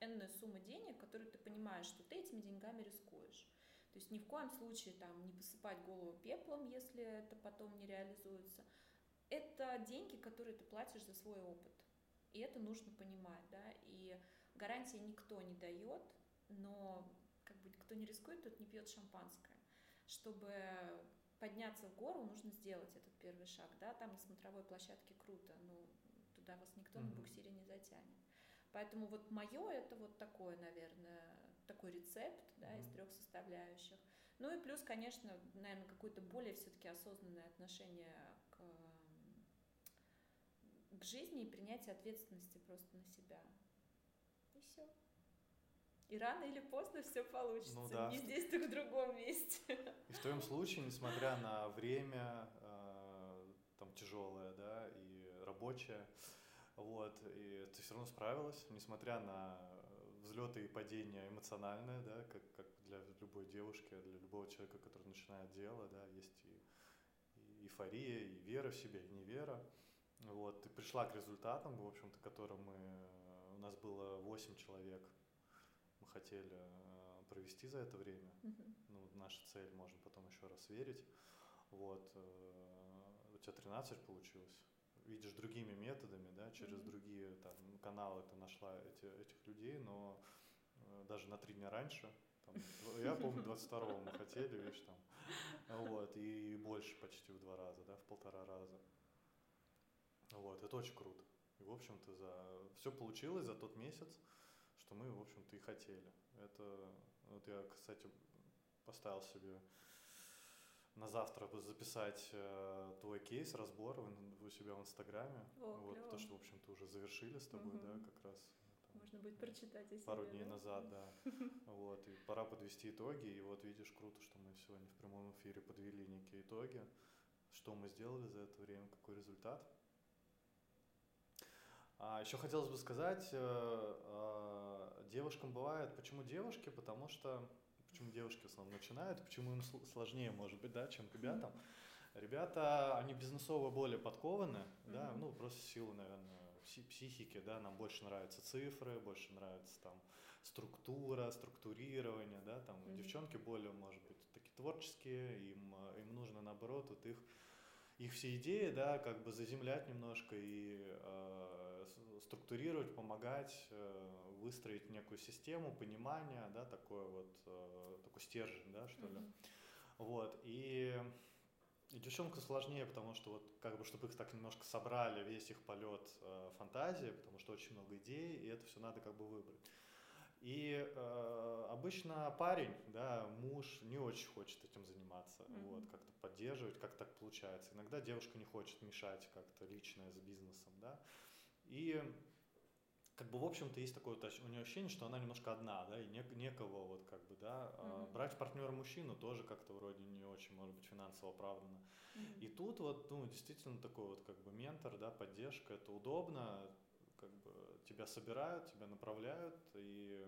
энная сумма денег, которые ты понимаешь, что ты этими деньгами рискуешь. То есть ни в коем случае там не посыпать голову пеплом, если это потом не реализуется. Это деньги, которые ты платишь за свой опыт. И это нужно понимать, да, и гарантии никто не дает, но как бы кто не рискует, тот не пьет шампанское. Чтобы подняться в гору, нужно сделать этот первый шаг, да, там на смотровой площадке круто, но туда вас никто mm-hmm. на буксире не затянет. Поэтому вот мое это вот такое, наверное, такой рецепт, да, mm-hmm. из трех составляющих. Ну и плюс, конечно, наверное, какое-то более все-таки осознанное отношение к, к жизни и принятие ответственности просто на себя. И все. И рано или поздно все получится. Ну, да. Не здесь, так в другом месте. И в твоем случае, несмотря на время э, там тяжелое, да, и рабочее, вот, и ты все равно справилась, несмотря на взлеты и падения эмоциональные, да, как, как для любой девушки, для любого человека, который начинает дело, да, есть и, и эйфория, и вера в себя, и невера. Вот, ты пришла к результатам, в общем-то, которым мы, у нас было 8 человек хотели э, провести за это время. Mm-hmm. Ну, наша цель, можно потом еще раз верить. Вот, э, у тебя 13 получилось. Видишь другими методами, да, через mm-hmm. другие там, каналы ты нашла эти, этих людей, но э, даже на три дня раньше, там, я помню, 22-го мы хотели, видишь, там, вот, и больше почти в два раза, да, в полтора раза. Вот, это очень круто. И, в общем-то, за... все получилось за тот месяц что мы, в общем-то, и хотели. Это, вот я, кстати, поставил себе на завтра записать э, твой кейс, разбор у себя в Инстаграме. О, вот, клево. то, что, в общем-то, уже завершили с тобой, угу. да, как раз. Там, Можно будет прочитать о Пару дней да? назад, да. Вот, и пора подвести итоги, и вот видишь, круто, что мы сегодня в прямом эфире подвели некие итоги, что мы сделали за это время, какой результат. А еще хотелось бы сказать, э, э, девушкам бывает, почему девушки, потому что, почему девушки в основном начинают, почему им сложнее, может быть, да, чем ребятам. Ребята, они бизнесово более подкованы, mm-hmm. да, ну, просто силу, наверное, психики, да, нам больше нравятся цифры, больше нравится там структура, структурирование, да, там mm-hmm. девчонки более, может быть, такие творческие, им, им нужно, наоборот, вот их их все идеи, да, как бы заземлять немножко и э, структурировать, помогать, э, выстроить некую систему понимания, да, такой вот, э, такой стержень, да, что ли. Mm-hmm. Вот, и, и девчонку сложнее, потому что вот, как бы, чтобы их так немножко собрали, весь их полет э, фантазии, потому что очень много идей, и это все надо как бы выбрать. И э, обычно парень, да, муж не очень хочет этим заниматься, mm-hmm. вот, как-то поддерживать, как так получается. Иногда девушка не хочет мешать как-то личное с бизнесом, да. И как бы в общем-то есть такое вот у нее ощущение, что она немножко одна, да, и не, некого вот как бы, да, mm-hmm. брать партнера мужчину тоже как-то вроде не очень, может быть, финансово оправданно. Mm-hmm. И тут вот, ну, действительно такой вот как бы ментор, да, поддержка, это удобно, как бы тебя собирают, тебя направляют, и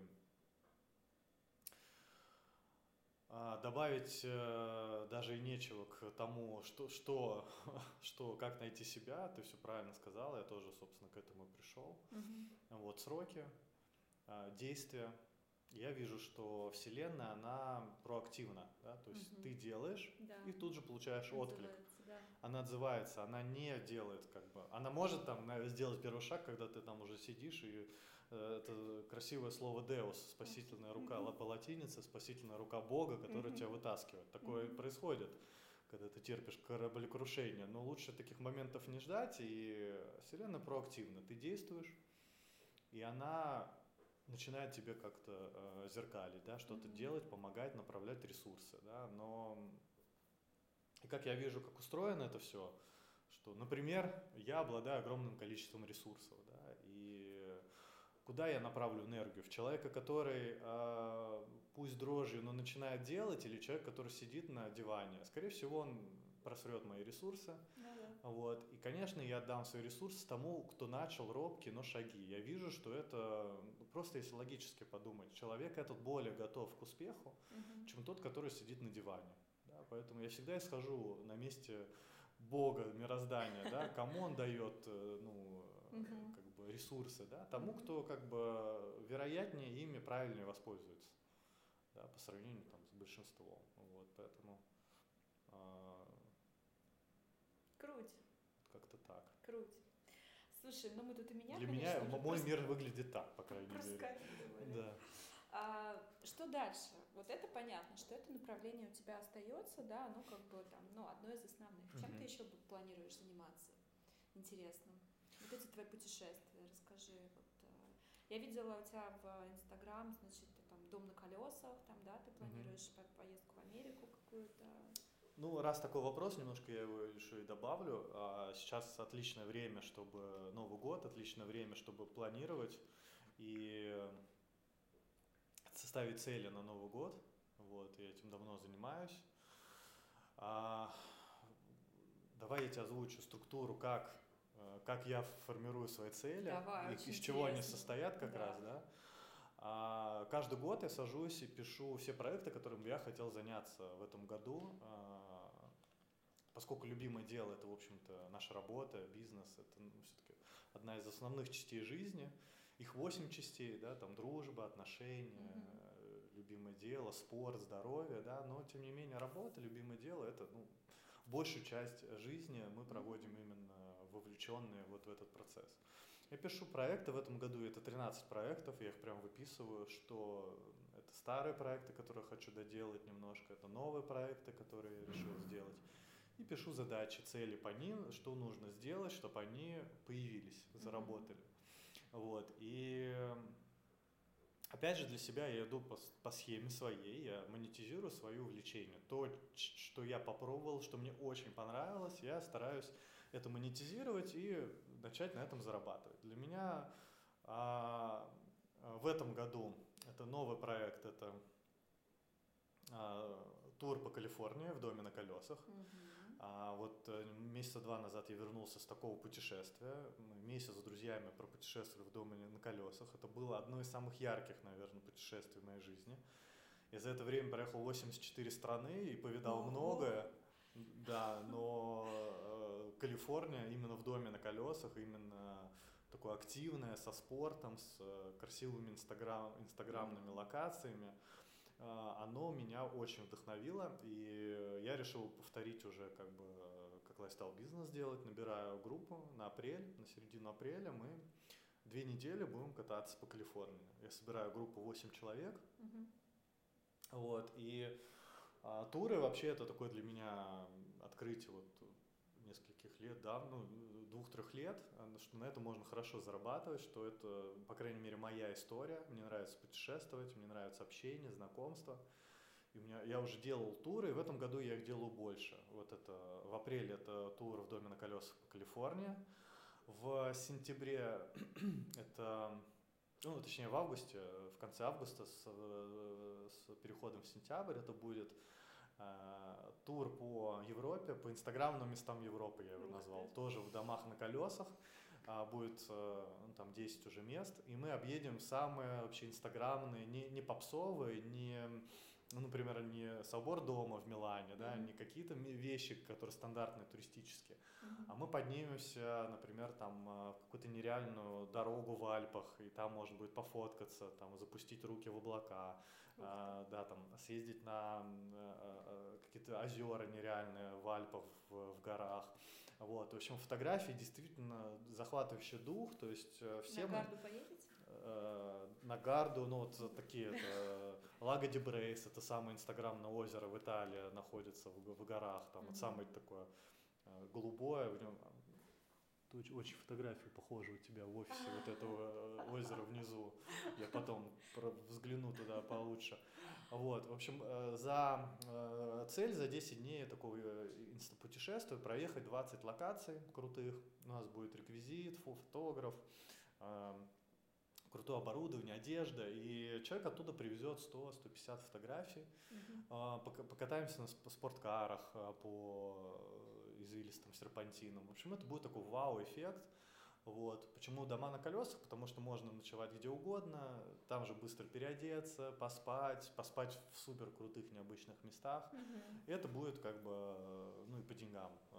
а, добавить э, даже и нечего к тому, что, что, что, как найти себя, ты все правильно сказала, я тоже, собственно, к этому пришел. Угу. Вот сроки, а, действия. Я вижу, что Вселенная, она проактивна, да, то есть угу. ты делаешь да. и тут же получаешь отклик она отзывается, она не делает как бы, она может там сделать первый шаг, когда ты там уже сидишь и это красивое слово «деус», спасительная рука mm-hmm. по латинице, спасительная рука Бога, которая mm-hmm. тебя вытаскивает. Такое mm-hmm. происходит, когда ты терпишь кораблекрушение. Но лучше таких моментов не ждать, и Вселенная проактивна. Ты действуешь, и она начинает тебе как-то э, зеркалить, да, что-то mm-hmm. делать, помогать, направлять ресурсы, да, но и как я вижу, как устроено это все, что, например, я обладаю огромным количеством ресурсов, да, куда я направлю энергию? В человека, который э, пусть дрожью, но начинает делать, или человек, который сидит на диване? Скорее всего, он просрет мои ресурсы. Ну, да. Вот. И, конечно, я отдам свой ресурс тому, кто начал робкие, но шаги. Я вижу, что это, ну, просто если логически подумать, человек этот более готов к успеху, угу. чем тот, который сидит на диване. Да? Поэтому я всегда исхожу на месте Бога, мироздания, да, кому он дает, э, ну, угу. как бы ресурсы, да, тому, кто как бы вероятнее ими правильнее воспользуется, да, по сравнению там с большинством. Вот, поэтому Круть. Как-то так. Круть. Слушай, ну мы тут и меня, Для конечно, меня мой мир выглядит так, по крайней мере. Да. А, что дальше? Вот это понятно, что это направление у тебя остается, да, ну как бы там, ну одно из основных. Чем mm-hmm. ты еще планируешь заниматься? Интересно. Эти твои путешествия, расскажи. Вот, э, я видела у тебя в Инстаграм, значит, там дом на колесах, там, да, ты планируешь mm-hmm. поездку в Америку какую-то. Ну, раз такой вопрос, немножко я его еще и добавлю. А, сейчас отличное время, чтобы Новый год, отличное время, чтобы планировать и составить цели на Новый год. Вот, я этим давно занимаюсь. А, давай я тебе озвучу структуру, как, как я формирую свои цели, давай, и из чего они состоят как да. раз, да. А, каждый год я сажусь и пишу все проекты, которыми я хотел заняться в этом году. А, поскольку любимое дело это, в общем-то, наша работа, бизнес, это ну, все-таки одна из основных частей жизни. Их восемь частей, да, там дружба, отношения, mm-hmm. любимое дело, спорт, здоровье, да, но тем не менее работа, любимое дело, это ну, большую часть жизни мы проводим именно вовлеченные вот в этот процесс. Я пишу проекты, в этом году это 13 проектов, я их прям выписываю, что это старые проекты, которые хочу доделать немножко, это новые проекты, которые я решил сделать. И пишу задачи, цели по ним, что нужно сделать, чтобы они появились, заработали. Вот. И опять же для себя я иду по, по схеме своей, я монетизирую свое увлечение. То, что я попробовал, что мне очень понравилось, я стараюсь это монетизировать и начать на этом зарабатывать. Для меня а, в этом году это новый проект, это а, тур по Калифорнии в доме на колесах. Mm-hmm. А, вот э, месяца два назад я вернулся с такого путешествия. Мы месяц с друзьями пропутешествовали в доме на колесах. Это было одно из самых ярких, наверное, путешествий в моей жизни. Я за это время проехал 84 страны и повидал oh. многое. Да, но э, Калифорния именно в доме на колесах, именно такое активное, со спортом, с э, красивыми инстаграм, инстаграмными локациями, э, оно меня очень вдохновило, и я решил повторить уже как бы как лайфстайл бизнес делать, набираю группу на апрель, на середину апреля мы две недели будем кататься по Калифорнии. Я собираю группу 8 человек, mm-hmm. вот, и а туры вообще это такое для меня открытие вот нескольких лет, да, ну, двух-трех лет, а, что на это можно хорошо зарабатывать, что это, по крайней мере, моя история. Мне нравится путешествовать, мне нравится общение, знакомство. И у меня, я уже делал туры, и в этом году я их делаю больше. Вот это в апреле это тур в доме на колесах по Калифорнии. В сентябре это ну, точнее, в августе, в конце августа с, э, с переходом в сентябрь это будет э, тур по Европе, по инстаграмным местам Европы я его назвал, тоже в домах на колесах. А, будет э, ну, там 10 уже мест, и мы объедем самые вообще инстаграмные, не, не попсовые, не ну, например, не собор дома в Милане, да, mm-hmm. не какие-то вещи, которые стандартные, туристические, mm-hmm. а мы поднимемся, например, там э, в какую-то нереальную дорогу в Альпах, и там можно будет пофоткаться, там запустить руки в облака, mm-hmm. а, да, там съездить на а, а, какие-то озера нереальные в Альпах, в, в горах. Вот, в общем, фотографии действительно захватывающий дух, то есть все На мы... поедете? Э, на Гарду, ну вот такие, это, Лаго ди Брейс, это самое инстаграмное озеро в Италии, находится в, в горах, там, mm-hmm. вот самое такое э, голубое, в нем очень, очень фотографию похожи у тебя в офисе вот этого э, озера внизу. Я потом взгляну туда получше. Вот, в общем, э, за э, цель за 10 дней такого инстапутешествия проехать 20 локаций крутых. У нас будет реквизит, фотограф, крутое оборудование, одежда, и человек оттуда привезет 100-150 фотографий. Mm-hmm. Покатаемся на спорткарах по извилистым серпантином. В общем, это будет такой вау-эффект. Вот. Почему дома на колесах? Потому что можно ночевать где угодно, там же быстро переодеться, поспать, поспать в супер крутых необычных местах. Mm-hmm. И это будет как бы, ну и по деньгам э,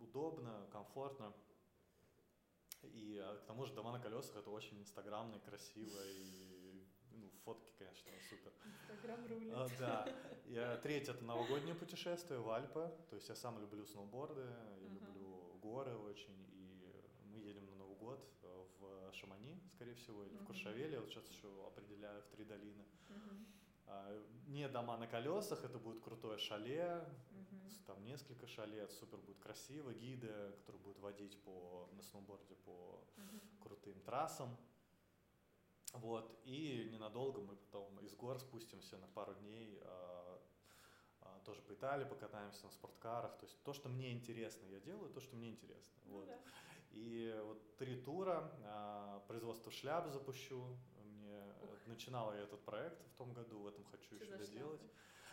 удобно, комфортно. И а, к тому же дома на колесах это очень инстаграмно, красиво и ну, фотки, конечно, супер. Инстаграм рулит. А, да. Я, третье это новогоднее путешествие в Альпы. То есть я сам люблю сноуборды, я uh-huh. люблю горы очень. И мы едем на Новый год в Шамани, скорее всего, или uh-huh. в Куршавеле. Вот сейчас еще определяю в три долины. Uh-huh. А, не дома на колесах, это будет крутое шале, uh-huh. там несколько шале, супер будет красиво, гиды, которые будут водить по, на сноуборде по uh-huh. крутым трассам. Вот, и ненадолго мы потом из гор спустимся на пару дней, а, а, тоже по Италии покатаемся на спорткарах. То есть то, что мне интересно, я делаю, то, что мне интересно. Ну, вот. Да. И вот три тура, а, производство шляп запущу. Начинала я этот проект в том году, в этом хочу что еще доделать.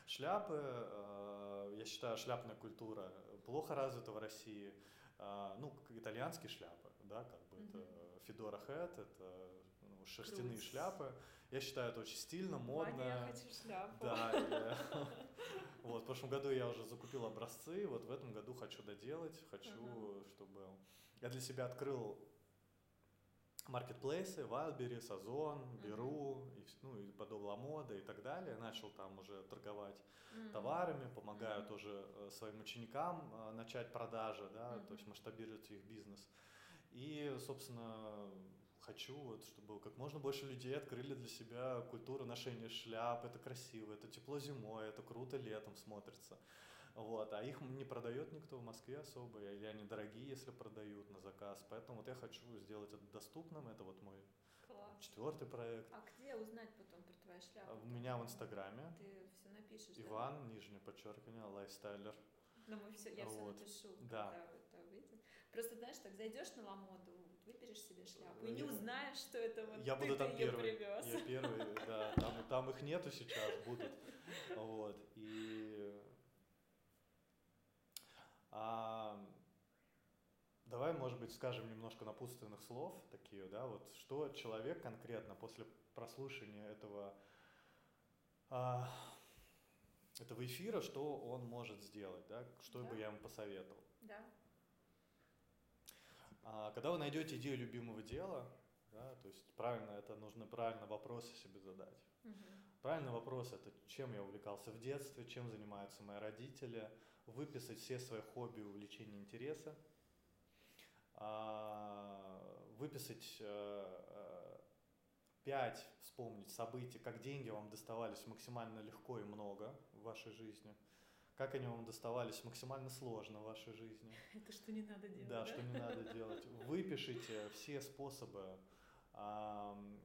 Шляпы, а, я считаю, шляпная культура плохо развита в России. А, ну, итальянские шляпы, да, как бы угу. это Федора Хэт, это шерстяные Круть. шляпы. Я считаю, это очень стильно, модно. Ваня, я хочу шляпу. Да, вот в прошлом году я уже закупил образцы, вот в этом году хочу доделать, хочу, чтобы я для себя открыл маркетплейсы, Wildberries, Озон, Беру, и, ну, и подобла мода и так далее. Начал там уже торговать uh-huh. товарами, помогаю uh-huh. тоже э, своим ученикам э, начать продажи, да, uh-huh. то есть масштабировать их бизнес. И, собственно, хочу, вот, чтобы как можно больше людей открыли для себя культуру ношения шляп. Это красиво, это тепло зимой, это круто летом смотрится. Вот, а их не продает никто в Москве особо, или они дорогие, если продают на заказ. Поэтому вот я хочу сделать это доступным. Это вот мой Класс. четвертый проект. А где узнать потом про твои шляпы? У меня в Инстаграме. Ты все напишешь. Иван, да? нижнее подчеркивание, лайфстайлер. Ну, мы все, я вот. все напишу, да. когда это выйдет. Просто, знаешь, так зайдешь на Ламоду, выберешь себе шляпу и не узнаешь, что это вот я ты буду там первый. привез. Я первый, да. Там, там их нету сейчас, будут. Вот. И а, давай, может быть, скажем немножко напутственных слов, такие, да, вот что человек конкретно после прослушивания этого а, этого эфира, что он может сделать, да, что да. бы я ему посоветовал. Да. А, когда вы найдете идею любимого дела, да, то есть правильно это нужно правильно вопросы себе задать. Угу. Правильный вопрос это чем я увлекался в детстве, чем занимаются мои родители, выписать все свои хобби, увлечения, интересы, а, выписать э, э, пять, вспомнить событий, как деньги вам доставались максимально легко и много в вашей жизни – как они вам доставались максимально сложно в вашей жизни. Это что не надо делать. Да, да? что не надо делать. Выпишите все способы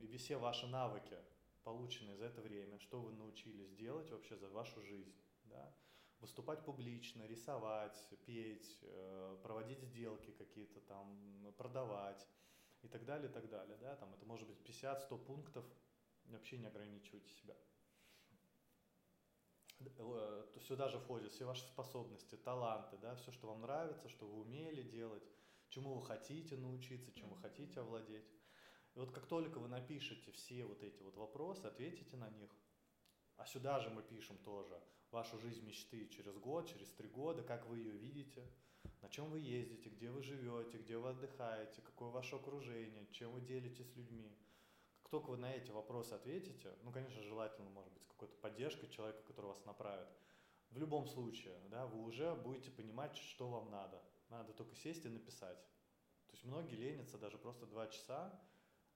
и все ваши навыки, полученные за это время, что вы научились делать вообще за вашу жизнь. Да? Выступать публично, рисовать, петь, э, проводить сделки какие-то там, продавать и так далее, и так далее. Да? Там это может быть 50-100 пунктов, вообще не ограничивайте себя. Э, сюда же входят все ваши способности, таланты, да, все, что вам нравится, что вы умели делать, чему вы хотите научиться, чем вы хотите овладеть. И вот как только вы напишете все вот эти вот вопросы, ответите на них, а сюда же мы пишем тоже вашу жизнь мечты через год, через три года, как вы ее видите, на чем вы ездите, где вы живете, где вы отдыхаете, какое ваше окружение, чем вы делитесь с людьми. Как только вы на эти вопросы ответите, ну, конечно, желательно, может быть, какой-то поддержкой человека, который вас направит. В любом случае, да, вы уже будете понимать, что вам надо. Надо только сесть и написать. То есть многие ленятся даже просто два часа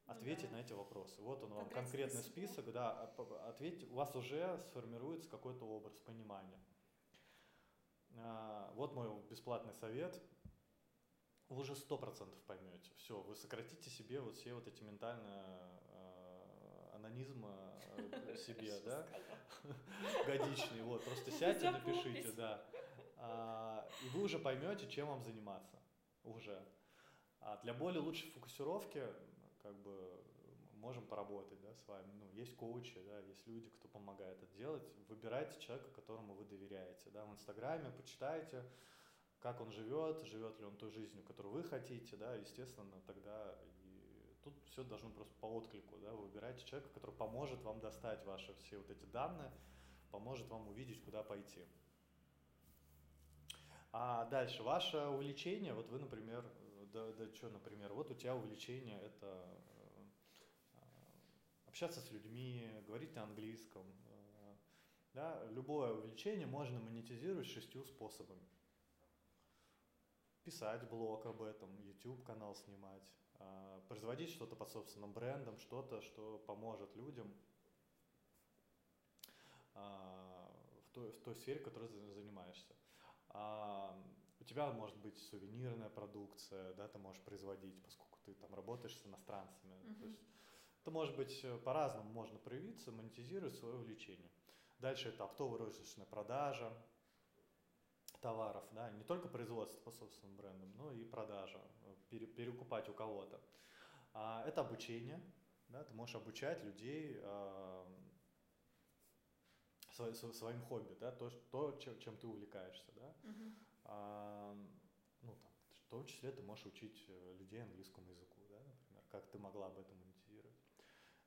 ответить ну, да. на эти вопросы. Вот он вам конкретный список, да, ответьте, у вас уже сформируется какой-то образ, понимания. А, вот мой бесплатный совет. Вы уже сто процентов поймете. Все, вы сократите себе вот все вот эти ментальные э, анонизм э, себе, да, годичный. Вот, просто сядьте, напишите, да. А, и вы уже поймете, чем вам заниматься. Уже. А для более лучшей фокусировки, как бы, можем поработать, да, с вами. Ну, есть коучи, да, есть люди, кто помогает это делать. Выбирайте человека, которому вы доверяете, да, в Инстаграме почитайте, как он живет, живет ли он той жизнью, которую вы хотите, да, естественно, тогда и тут все должно просто по отклику, да, вы выбираете человека, который поможет вам достать ваши все вот эти данные, поможет вам увидеть, куда пойти. А дальше, ваше увлечение, вот вы, например, да, да что, например, вот у тебя увлечение это общаться с людьми, говорить на английском. Э, да, любое увлечение можно монетизировать шестью способами. Писать блог об этом, YouTube канал снимать, э, производить что-то под собственным брендом, что-то, что поможет людям э, в той, в той сфере, которой занимаешься. А, у тебя может быть сувенирная продукция, да, ты можешь производить, поскольку ты там работаешь с иностранцами. Mm-hmm. То есть это может быть э, по-разному можно проявиться, монетизировать свое увлечение. Дальше это оптово-розничная продажа товаров, да, не только производство по собственным брендам, но и продажа, э, перекупать у кого-то. А, это обучение, да, ты можешь обучать людей э, своим хобби, да, то, то чем, чем ты увлекаешься, да. Uh-huh. Ну, там, в том числе ты можешь учить э, людей английскому языку, да, например, как ты могла об этом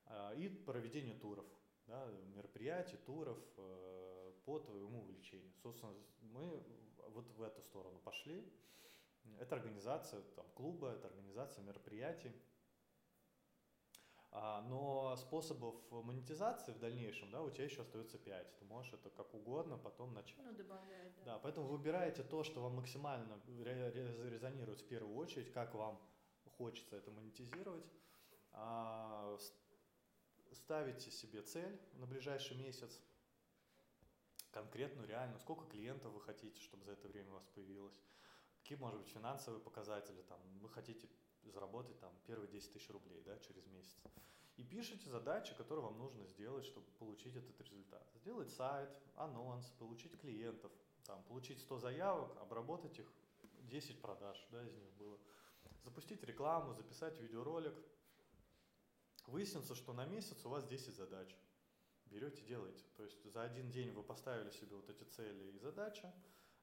а, и проведение туров, да, мероприятий, туров э, по твоему увлечению. Собственно, мы вот в эту сторону пошли. Это организация там, клуба, это организация мероприятий. А, но способов монетизации в дальнейшем, да, у тебя еще остается 5. Ты можешь это как угодно потом начать. Ну, добавлять, да. Да, поэтому выбирайте то, что вам максимально резонирует в первую очередь, как вам хочется это монетизировать. А, ставите себе цель на ближайший месяц, конкретную, реальную, сколько клиентов вы хотите, чтобы за это время у вас появилось, какие, может быть, финансовые показатели, там, вы хотите заработать там первые 10 тысяч рублей да, через месяц. И пишите задачи, которые вам нужно сделать, чтобы получить этот результат. Сделать сайт, анонс, получить клиентов, там, получить 100 заявок, обработать их, 10 продаж да, из них было. Запустить рекламу, записать видеоролик – Выяснится, что на месяц у вас 10 задач. Берете, делаете. То есть за один день вы поставили себе вот эти цели и задачи,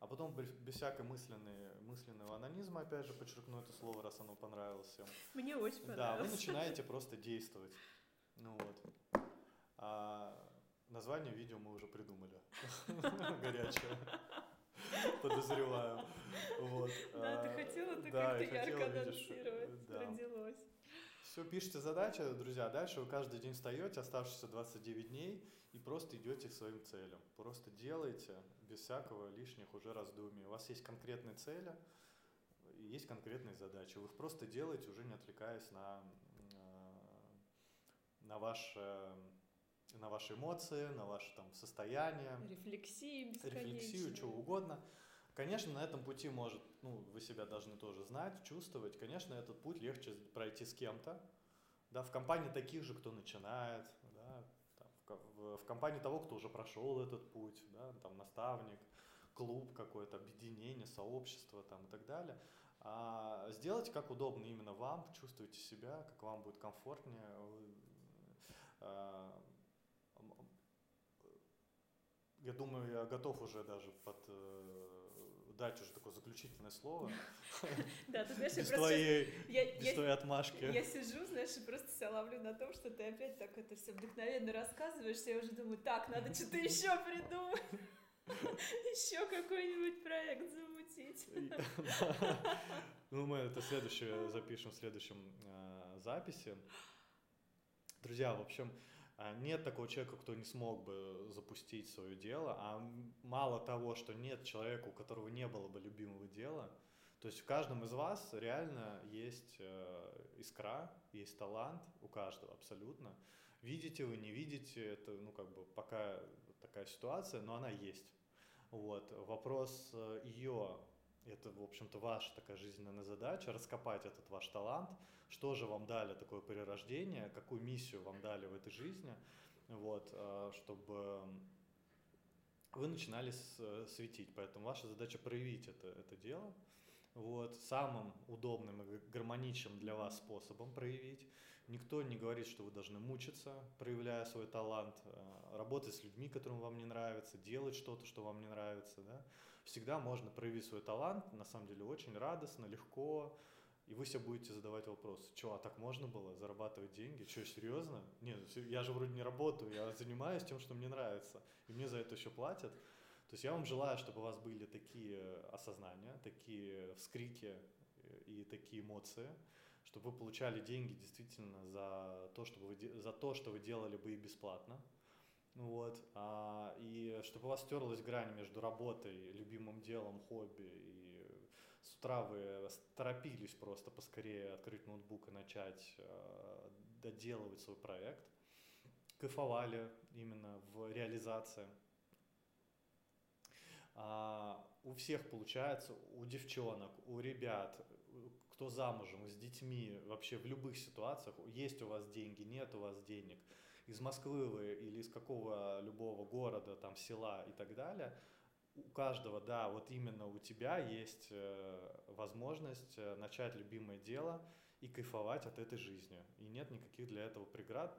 а потом без всякой мысленной, мысленного анонизма, опять же, подчеркну это слово, раз оно понравилось всем. Мне очень понравилось. Да, вы начинаете просто действовать. Ну вот. А название видео мы уже придумали. Горячее. Подозреваю. Вот. Да, ты хотела это как-то ярко анонсировать. Родилось. Все, пишите задачи, друзья, дальше вы каждый день встаете, оставшиеся 29 дней, и просто идете к своим целям. Просто делайте без всякого лишних уже раздумий. У вас есть конкретные цели, есть конкретные задачи. Вы их просто делаете, уже не отвлекаясь на, э, на ваши на ваши эмоции, на ваше там состояние. Рефлексии Рефлексию, чего угодно. Конечно, на этом пути может, ну, вы себя должны тоже знать, чувствовать. Конечно, этот путь легче пройти с кем-то, да, в компании таких же, кто начинает, да, там, в, в компании того, кто уже прошел этот путь, да, там наставник, клуб какое-то, объединение, сообщество там и так далее. А сделать как удобно именно вам, чувствуйте себя, как вам будет комфортнее. А, я думаю, я готов уже даже под э, дать уже такое заключительное слово. Да, ты знаешь, без твоей, без твоей отмашки. Я сижу, знаешь, и просто себя ловлю на том, что ты опять так это все вдохновенно рассказываешь, я уже думаю, так, надо что-то еще придумать. Еще какой-нибудь проект замутить. Ну, мы это следующее запишем в следующем э, записи. Друзья, в общем, нет такого человека, кто не смог бы запустить свое дело, а мало того, что нет человека, у которого не было бы любимого дела, То есть в каждом из вас реально есть э, искра, есть талант у каждого абсолютно. Видите вы, не видите, это, ну, как бы пока такая ситуация, но она есть. Вот. Вопрос э, ее, это, в общем-то, ваша такая жизненная задача, раскопать этот ваш талант, что же вам дали такое перерождение, какую миссию вам дали в этой жизни, вот, э, чтобы вы начинали светить. Поэтому ваша задача проявить это, это дело, вот, самым удобным и гармоничным для вас способом проявить. Никто не говорит, что вы должны мучиться, проявляя свой талант, э, работать с людьми, которым вам не нравится, делать что-то, что вам не нравится. Да? Всегда можно проявить свой талант, на самом деле очень радостно, легко, и вы себе будете задавать вопрос, что, а так можно было зарабатывать деньги? Что, серьезно? Нет, я же вроде не работаю, я занимаюсь тем, что мне нравится, и мне за это еще платят. То есть я вам желаю, чтобы у вас были такие осознания, такие вскрики э, и такие эмоции, чтобы вы получали деньги действительно за то, чтобы вы, за то, что вы делали бы и бесплатно. Вот. А, и чтобы у вас стерлась грань между работой, любимым делом, хобби и с утра вы торопились просто поскорее открыть ноутбук и начать э, доделывать свой проект, кайфовали именно в реализации. А, у всех получается, у девчонок, у ребят, кто замужем, с детьми, вообще в любых ситуациях, есть у вас деньги, нет у вас денег, из Москвы вы или из какого любого города, там, села и так далее, у каждого, да, вот именно у тебя есть э, возможность э, начать любимое дело и кайфовать от этой жизни. И нет никаких для этого преград.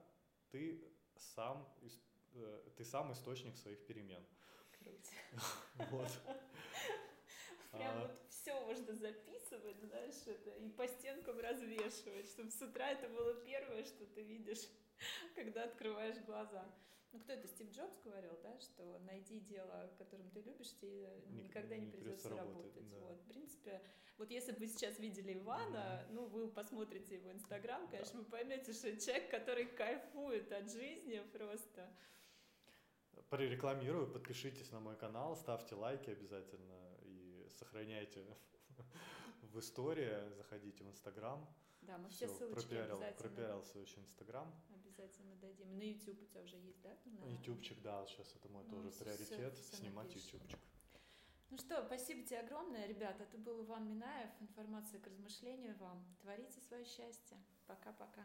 Ты сам, э, ты сам источник своих перемен. Круто. Вот. Прям а. вот все можно записывать, знаешь, это, и по стенкам развешивать, чтобы с утра это было первое, что ты видишь, когда открываешь глаза. Ну, кто это, Стив Джобс говорил, да, что найди дело, которым ты любишь, тебе никогда не, не придется работать. работать. Да. Вот, в принципе, вот если бы вы сейчас видели Ивана, mm-hmm. ну, вы посмотрите его Инстаграм, конечно, да. вы поймете, что человек, который кайфует от жизни просто. Прорекламирую, подпишитесь на мой канал, ставьте лайки обязательно сохраняйте в истории, заходите в Инстаграм. Да, мы все, все ссылочки пропиарил, обязательно. Пропиарил свой очень Инстаграм. Обязательно дадим. На YouTube у тебя уже есть, да? На... Ютубчик, да, сейчас это мой ну, тоже все, приоритет, все, все снимать. Ютубчик. Ну что, спасибо тебе огромное, ребята. Это был Иван Минаев. Информация к размышлению вам. Творите свое счастье. Пока-пока.